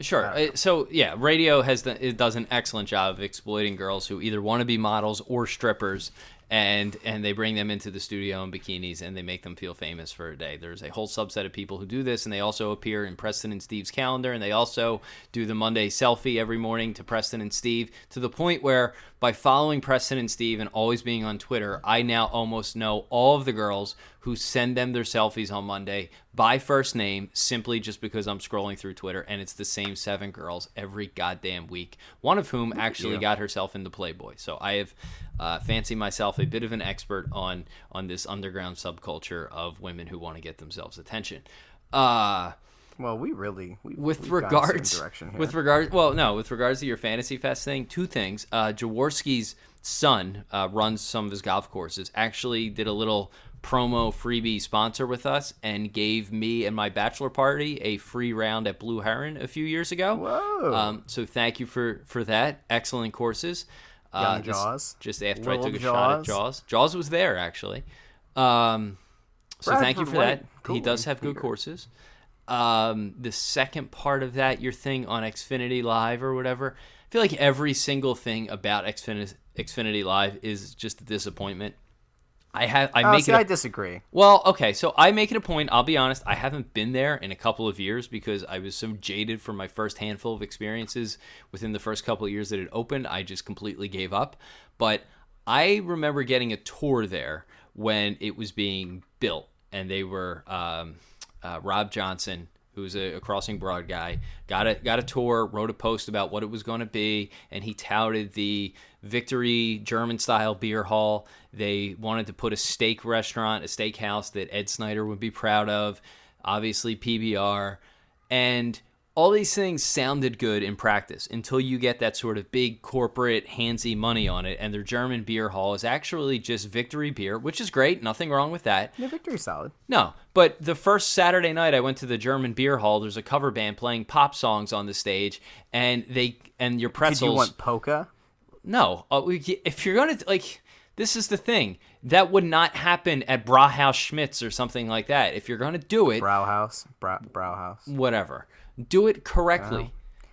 Sure. Uh, So yeah, radio has the, it does an excellent job of exploiting girls who either want to be models or strippers, and and they bring them into the studio in bikinis and they make them feel famous for a day. There's a whole subset of people who do this, and they also appear in Preston and Steve's calendar, and they also do the Monday selfie every morning to Preston and Steve to the point where by following Preston and Steve and always being on Twitter, I now almost know all of the girls who send them their selfies on Monday by first name simply just because I'm scrolling through Twitter and it's the same seven girls every goddamn week. One of whom actually you. got herself into Playboy. So I have uh, fancied myself a bit of an expert on on this underground subculture of women who want to get themselves attention. Uh Well, we really we, with we've gone a certain regards [laughs] with regards well no with regards to your fantasy fest thing two things. Uh jaworski's son uh, runs some of his golf courses actually did a little promo freebie sponsor with us and gave me and my bachelor party a free round at blue heron a few years ago. Whoa. um, so thank you for for that. Excellent courses uh, this- Jaws. just after i took a shot at Jaws. jaws jaws was there actually um so thank you for that White. he does have good courses um, the second part of that, your thing on Xfinity Live or whatever, I feel like every single thing about Xfinity, Xfinity Live is just a disappointment. I have I Oh, make see, it a- I disagree. well, okay, so I make it a point. I'll be honest, I haven't been there in a couple of years because I was so jaded from my first handful of experiences within the first couple of years that it opened. I just completely gave up. But I remember getting a tour there when it was being built, and they were um, uh, Rob Johnson, who's a, a Crossing Broad guy, got a got a tour, wrote a post about what it was going to be, and he touted the Victory German style beer hall. They wanted to put a steak restaurant, a steakhouse that Ed Snider would be proud of. Obviously, PBR, and all these things sounded good in practice until you get that sort of big corporate handsy money on it. And their German beer hall is actually just Victory beer, which is great. Nothing wrong with that. Yeah, victory solid. No, but the first Saturday night I went to the German beer hall. There's a cover band playing pop songs on the stage, and they and your pretzels. Did you want polka? No, uh, we- if you're gonna like, this is the thing that would not happen at Brauhaus Schmitz or something like that. If you're gonna do it, Brauhaus, Bra- Brauhaus. whatever, do it correctly.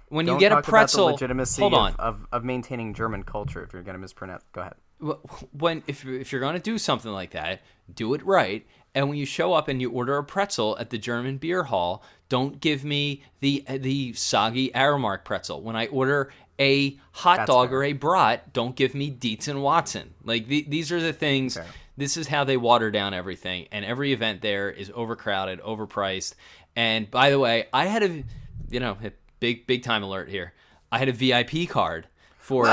when you Don't get a pretzel, legitimacy hold on. Of, of, of maintaining German culture. If you're going to mispronounce, go ahead. [laughs] When if if you're gonna do something like that, do it right. And when you show up and you order a pretzel at the German beer hall, don't give me the the soggy Aramark pretzel. When I order a hot That's dog fair. or a brat, don't give me Dietz and Watson. Like the, these are the things. Fair. This is how they water down everything, and every event there is overcrowded, overpriced. And by the way, I had a you know a big big time alert here. I had a VIP card for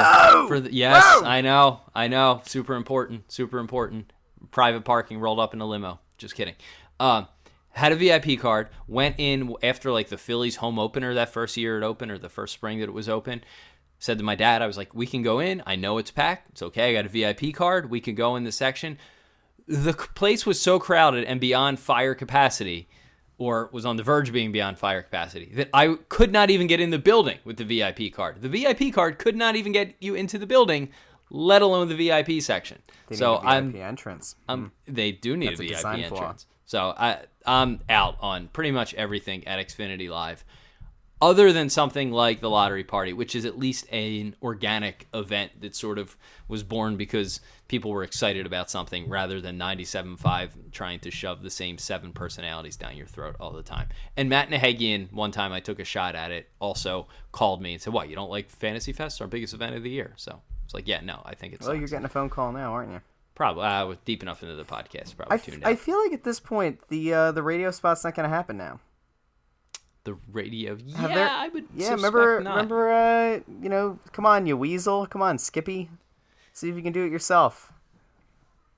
for the, yes, Whoa! I know, I know, super important, super important. Private parking rolled up in a limo. Just kidding. Um, had a VIP card. Went in after like the Phillies home opener that first year it opened or the first spring that it was open. Said to my dad, I was like, "We can go in. I know it's packed. It's okay. I got a VIP card. We can go in the section." The place was so crowded and beyond fire capacity, or was on the verge of being beyond fire capacity, that I could not even get in the building with the VIP card. The VIP card could not even get you into the building, let alone the VIP section. They so need a VIP I'm entrance. um, they do need That's a a VIP flaw. entrance. So I, I'm out on pretty much everything at Xfinity Live, other than something like the lottery party, which is at least an organic event that sort of was born because people were excited about something rather than 97.5 trying to shove the same seven personalities down your throat all the time. And Matt Nahigian, one time I took a shot at it, also called me and said, "What? You don't like Fantasy Fest, our biggest event of the year?" So it's like, yeah, no, I think it's Well, you're getting a phone call now, aren't you? Probably. I was deep enough into the podcast. Probably I, f- tuned I feel like at this point the uh, the radio spot's not going to happen now. The radio. Yeah, there- I would. Yeah, remember not. remember uh, you know, come on, you weasel, come on, Skippy, see if you can do it yourself.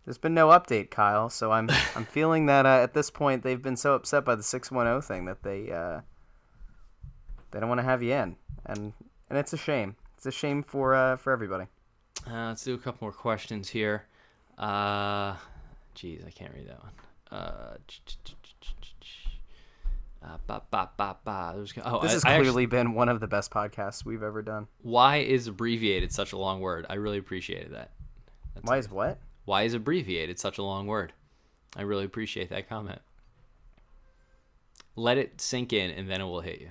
There's been no update, Kyle, so I'm [laughs] I'm feeling that uh, at this point they've been so upset by the six one zero thing that they uh, they don't want to have you in, and and it's a shame. It's a shame for uh, for everybody. Uh, let's do a couple more questions here. Uh, geez, I can't read that one. Uh, uh, ba, ba, ba, ba. There's, oh, This I- has I actually- clearly been one of the best podcasts we've ever done. why is abbreviated such a long word? I really appreciated that. That's Why is what? Why is abbreviated such a long word? I really appreciate that comment. Let it sink in, and then it will hit you.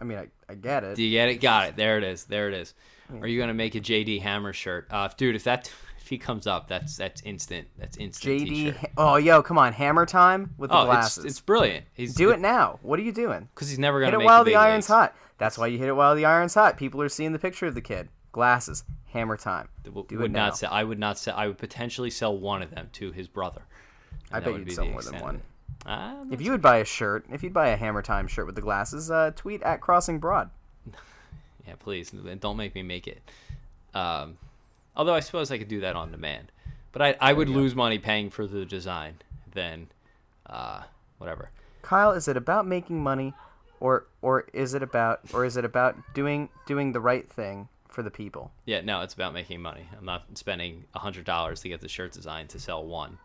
I mean, I, I get it. Do you get it? Got it. There it is. There it is. Are you gonna make a JD Hammer shirt, uh, dude? If that if he comes up, that's that's instant. That's instant. JD. T-shirt. Oh, yo, come on, Hammer time with the Oh, it's, glasses. it's brilliant. He's Do it now. What are you doing? because he's never gonna Hit it while the, the iron's leagues. hot. That's why you hit it while the iron's hot. People are seeing the picture of the kid. Glasses. Hammer time. W- Do would it now. not sell. I would not sell. I would potentially sell one of them to his brother. I bet you'd be sell more than one. Ah, If you would buy a shirt, if you'd buy a Hammer Time shirt with the glasses, uh, tweet at Crossing Broad. [laughs] yeah, please don't make me make it. Um, although I suppose I could do that on demand, but I I would lose money paying for the design then, uh, whatever. Kyle, is it about making money, or or is it about or is it about doing doing the right thing for the people? Yeah, no, it's about making money. I'm not spending hundred dollars to get the shirt designed to sell one,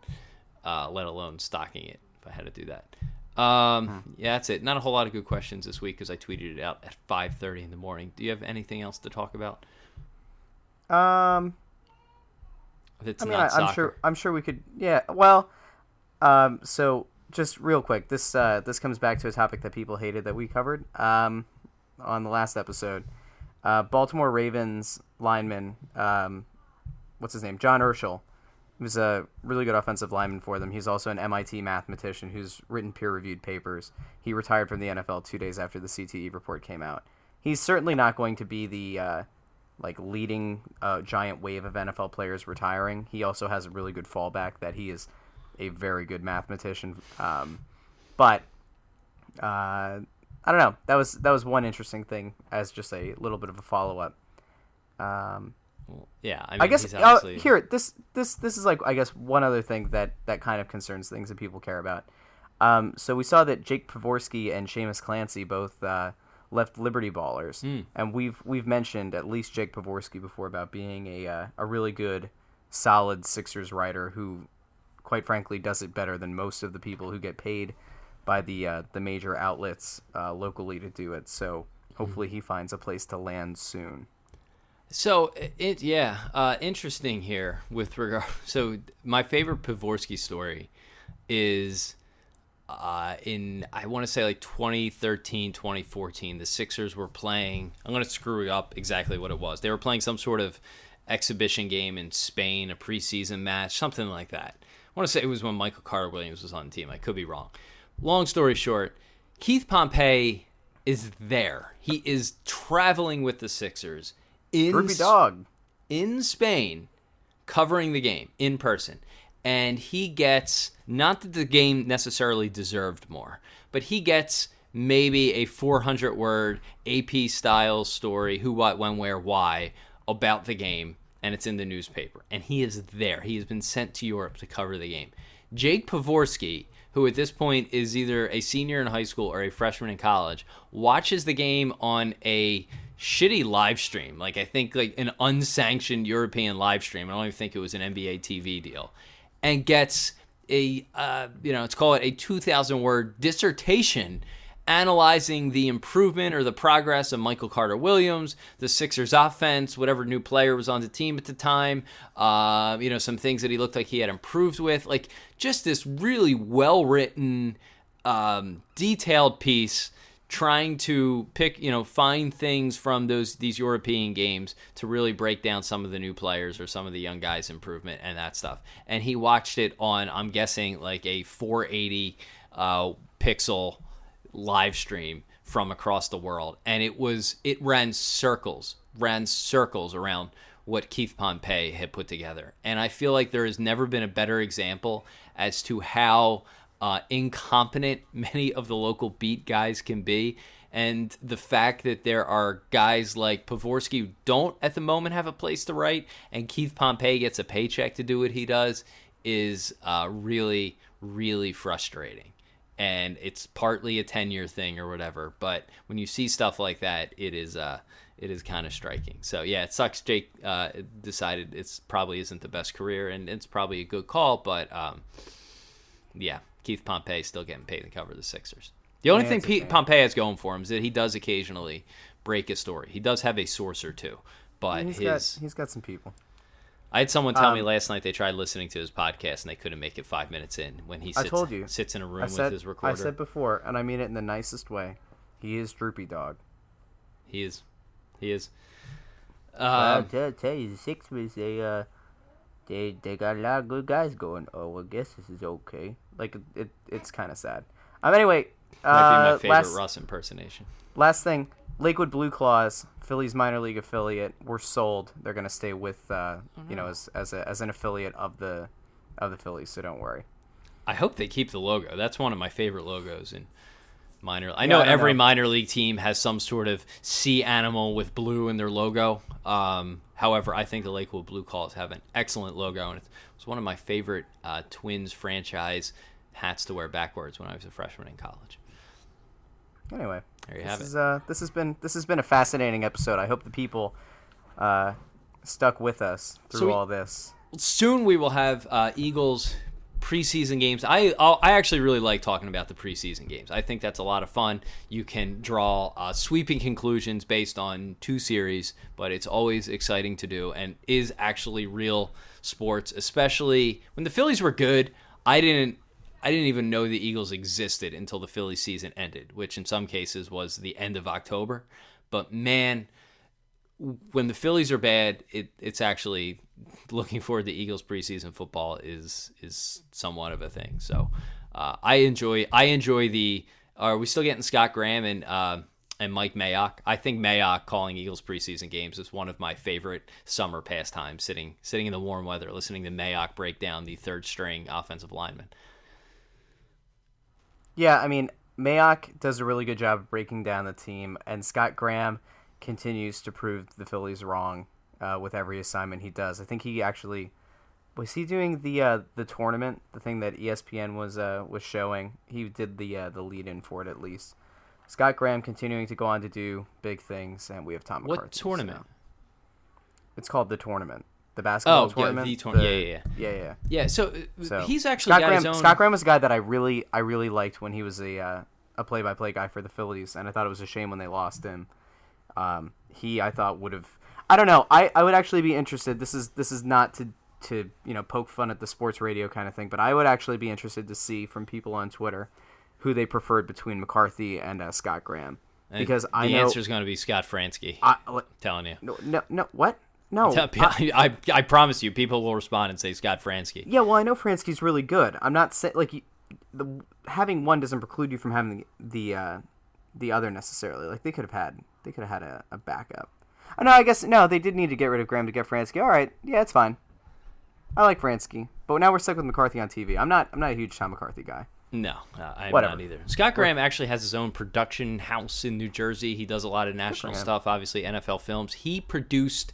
uh, let alone stocking it. If I had to do that, um, yeah, that's it. Not a whole lot of good questions this week because I tweeted it out at 5:30 in the morning. Do you have anything else to talk about? Um, it's I mean, I, I'm soccer. sure I'm sure we could. Yeah. Well, um, so just real quick, this uh, this comes back to a topic that people hated that we covered um, on the last episode. Uh, Baltimore Ravens lineman, um, what's his name? John Urschel. He was a really good offensive lineman for them. He's also an MIT mathematician who's written peer-reviewed papers. He retired from the NFL two days after the CTE report came out. He's certainly not going to be the uh, like leading a giant wave of NFL players retiring. He also has a really good fallback that he is a very good mathematician. Um, but uh, I don't know. That was that was one interesting thing as just a little bit of a follow up. Um, yeah, I, mean, I guess he's uh, here this this this is like I guess one other thing that that kind of concerns things that people care about. Um, so we saw that Jake Pavorsky and Seamus Clancy both uh, left Liberty Ballers, Hmm. and we've we've mentioned at least Jake Pavorsky before about being a uh, a really good, solid Sixers writer who, quite frankly, does it better than most of the people who get paid by the uh, the major outlets uh, locally to do it. So hopefully he finds a place to land soon. So it yeah, uh, interesting here with regard. [laughs] So my favorite Pavorsky story is uh, in I want to say like 2013, 2014. The Sixers were playing. I'm going to screw up exactly what it was. They were playing some sort of exhibition game in Spain, a preseason match, something like that. I want to say it was when Michael Carter Williams was on the team. I could be wrong. Long story short, Keith Pompey is there. He is traveling with the Sixers in dog. in Spain covering the game in person. And he gets, not that the game necessarily deserved more, but he gets maybe a 400 word AP style story who, what, when, where, why about the game. And it's in the newspaper. And he is there. He has been sent to Europe to cover the game. Jake Pavorsky, who at this point is either a senior in high school or a freshman in college, watches the game on a shitty live stream. Like I think like an unsanctioned European live stream. I don't even think it was an NBA TV deal, and gets a uh, you know let's call it a two thousand word dissertation analyzing the improvement or the progress of Michael Carter Williams, the Sixers offense, whatever new player was on the team at the time, uh, you know, some things that he looked like he had improved with. Like just this really well written, um, detailed piece trying to pick you know find things from those these European games to really break down some of the new players or some of the young guys improvement and that stuff. And he watched it on I'm guessing like a 480 uh, pixel live stream from across the world. And it was it ran circles ran circles around what Keith Pompey had put together. And I feel like there has never been a better example as to how uh, incompetent [laughs] many of the local beat guys can be. And the fact that there are guys like Pavorsky who don't at the moment have a place to write, and Keith Pompey gets a paycheck to do what he does, is uh, really, really frustrating. and it's partly a 10 year thing or whatever. But when you see stuff like that, it is uh, it is kind of striking. So yeah, it sucks. Jake uh, decided it's probably isn't the best career, and it's probably a good call. But um, yeah, Keith Pompey still getting paid to cover the Sixers. The only Yeah, thing Pete. Pompey has going for him is that he does occasionally break a story. He does have a source or two, but He's his got he's got some people. I had someone tell me Um, last night they tried listening to his podcast and they couldn't make it five minutes in when he I sits, told you. sits in a room I said with his recorder. I said before, and I mean it in the nicest way. He is droopy dog. he is, he is. Well, Um, tell, tell you, the Sixers, they uh, they they got a lot of good guys going. Oh, I guess this is okay. Like it, it's kind of sad. Um, anyway, might be my uh, favorite last Russ impersonation. last thing, Lakewood Blue Claws, Phillies minor league affiliate, were sold. They're gonna stay with, uh, you know, as as a, as an affiliate of the of the Phillies. So don't worry. I hope they keep the logo. That's one of my favorite logos in minor. I know I every know. minor league team has some sort of sea animal with blue in their logo. Um, however, I think the Lakewood Blue Claws have an excellent logo, and it's one of my favorite uh, Twins franchise hats to wear backwards when I was a freshman in college. Anyway, There you this have it. is uh this has been this has been a fascinating episode. I hope the people uh stuck with us through So we- all this. soon we will have uh, Eagles preseason games. I I actually really like talking about the preseason games. I think that's a lot of fun. You can draw uh, sweeping conclusions based on two series, but it's always exciting to do and is actually real sports. Especially when the Phillies were good, I didn't. I didn't even know the Eagles existed until the Phillies season ended, which in some cases was the end of October. But man, when the Phillies are bad, it, it's actually looking forward to Eagles preseason football is is somewhat of a thing. So uh, I enjoy I enjoy the. Are we still getting Scott Graham and uh, and Mike Mayock? I think Mayock calling Eagles preseason games is one of my favorite summer pastimes. Sitting sitting in the warm weather, listening to Mayock break down the third string offensive lineman. Yeah, I mean, Mayock does a really good job of breaking down the team, and Scott Graham continues to prove the Phillies wrong uh, with every assignment he does. I think he actually was he doing the uh, the tournament, the thing that ESPN was uh, was showing. He did the uh, the lead in for it at least. Scott Graham continuing to go on to do big things, and we have Tom McCarthy. What tournament? so- It's called the tournament, the basketball Oh, yeah, tournament. the yeah, yeah, yeah. yeah, yeah. Yeah, so, uh, So he's actually Scott got Graham. his own. Scott Graham was a guy that I really, I really liked when he was a uh, a play by play guy for the Phillies, and I thought it was a shame when they lost him. Um, he, I thought, would have. I don't know. I, I would actually be interested. This is this is not to to you know poke fun at the sports radio kind of thing, but I would actually be interested to see from people on Twitter who they preferred between McCarthy and uh, Scott Graham, And because I the answer is going to be Scott Franzke. I, li- telling you. no, no, no, what? No. [laughs] I, I, I promise you, people will respond and say Scott Franzke. Yeah, well, I know Franzke's really good. I'm not saying like the having one doesn't preclude you from having the the, uh, the other necessarily. Like they could have had they could have had a, a backup. Oh, no, I guess no. They did need to get rid of Graham to get Franzke. All right, yeah, it's fine. I like Franzke, but now we're stuck with McCarthy on TV. I'm not I'm not a huge Tom McCarthy guy. No, uh, I'm Whatever. not either. Scott Graham actually has his own production house in New Jersey. He does a lot of national stuff, obviously NFL films. He produced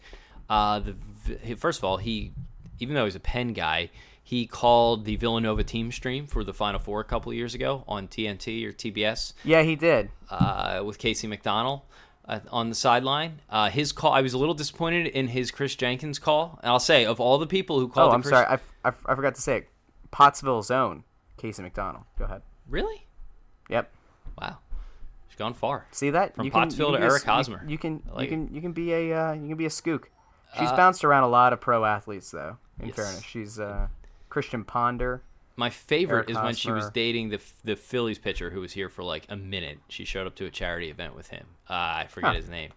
uh, the first of all, he even though he's a Penn guy, he called the Villanova team stream for the Final Four a couple of years ago on TNT or TBS Yeah, he did. uh, with Kacie McDonnell uh, on the sideline. Uh, his call, I was a little disappointed in his Chris Jenkins call, and I'll say of all the people who Oh, called, the I'm Chris- sorry. I, I, I forgot to say it. Pottsville's own Kacie McDonnell. Go ahead. really, Yep. wow, she's gone far. See that From you can, Pottsville you to be a Eric s- you- Hosmer. You, can like you can you can be a uh, you can be a skook. She's Uh, bounced around a lot of pro athletes though. In Yes. fairness, she's uh, Christian Ponder. My favorite Eric is when she was dating the the Phillies pitcher who was here for like a minute. She showed up to a charity event with him. Uh, I forget Huh. his name.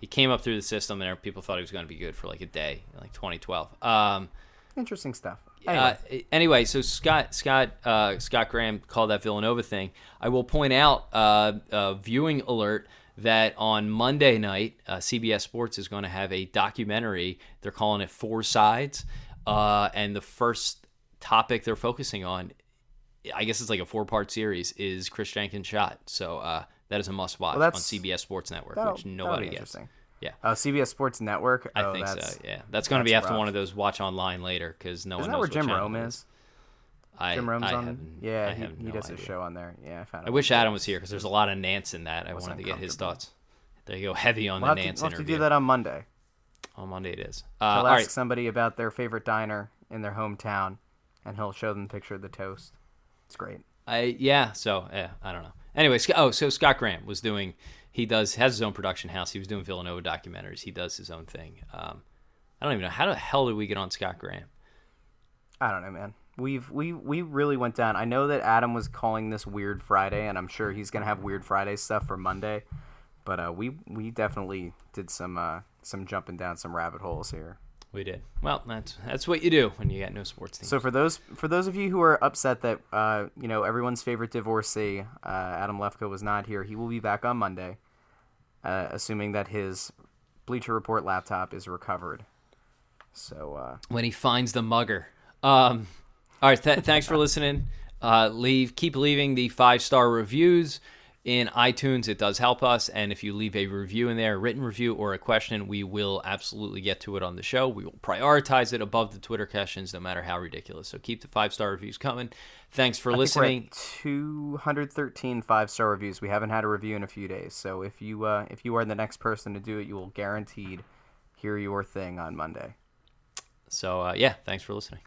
He came up through the system, and people thought he was going to be good for like a day, like 2012. Um, Interesting stuff. Anyway, uh, anyway, so Scott Scott uh, Scott Graham called that Villanova thing. I will point out, uh, uh, viewing alert, that on Monday night, uh, CBS Sports is going to have a documentary. They're calling it Four Sides, uh, and the first topic they're focusing on, I guess it's like a four part series, is Chris Jenkins' shot. So uh, that is a must watch Well, on CBS Sports Network, which nobody gets. Yeah. Uh, CBS Sports Network. I oh, think that's, so. Yeah, that's going to be after rough. one of those watch online later because no Isn't one that knows where Jim Rome is. I, Jim Rome's I on. yeah, I he, he no does a show on there. Yeah, I found. I wish Adam was here because there's a lot of Nance in that. I wanted to get his thoughts. They go heavy on We'll the Nance to, we'll have to do that on Monday. On Monday it is. Uh, all ask right. somebody about their favorite diner in their hometown, and he'll show them a picture of the toast. It's great. I yeah. So yeah, I don't know. Anyway, oh, so Scott Graham was doing. He does has his own production house. He was doing Villanova documentaries. He does his own thing. Um, I don't even know how the hell did we get on Scott Graham? I don't know, man. We've we we really went down. I know that Adam was calling this Weird Friday, and I'm sure he's gonna have Weird Friday stuff for Monday. But uh, we we definitely did some uh, some jumping down some rabbit holes here. We did. Well, that's that's what you do when you got no sports team. So for those for those of you who are upset that uh, you know everyone's favorite divorcee uh, Adam Lefkoe was not here, he will be back on Monday, uh, assuming that his Bleacher Report laptop is recovered. So uh, when he finds the mugger. Um, all right, th- thanks for listening. Uh, leave, keep leaving the five star reviews in iTunes. It does help us, and if you leave a review in there, a written review or a question, we will absolutely get to it on the show. We will prioritize it above the Twitter questions, no matter how ridiculous. So keep the five star reviews coming. Thanks for I listening. at 213 five star reviews. We haven't had a review in a few days. So if you uh, if you are the next person to do it, you will guaranteed hear your thing on Monday. So uh, yeah, thanks for listening.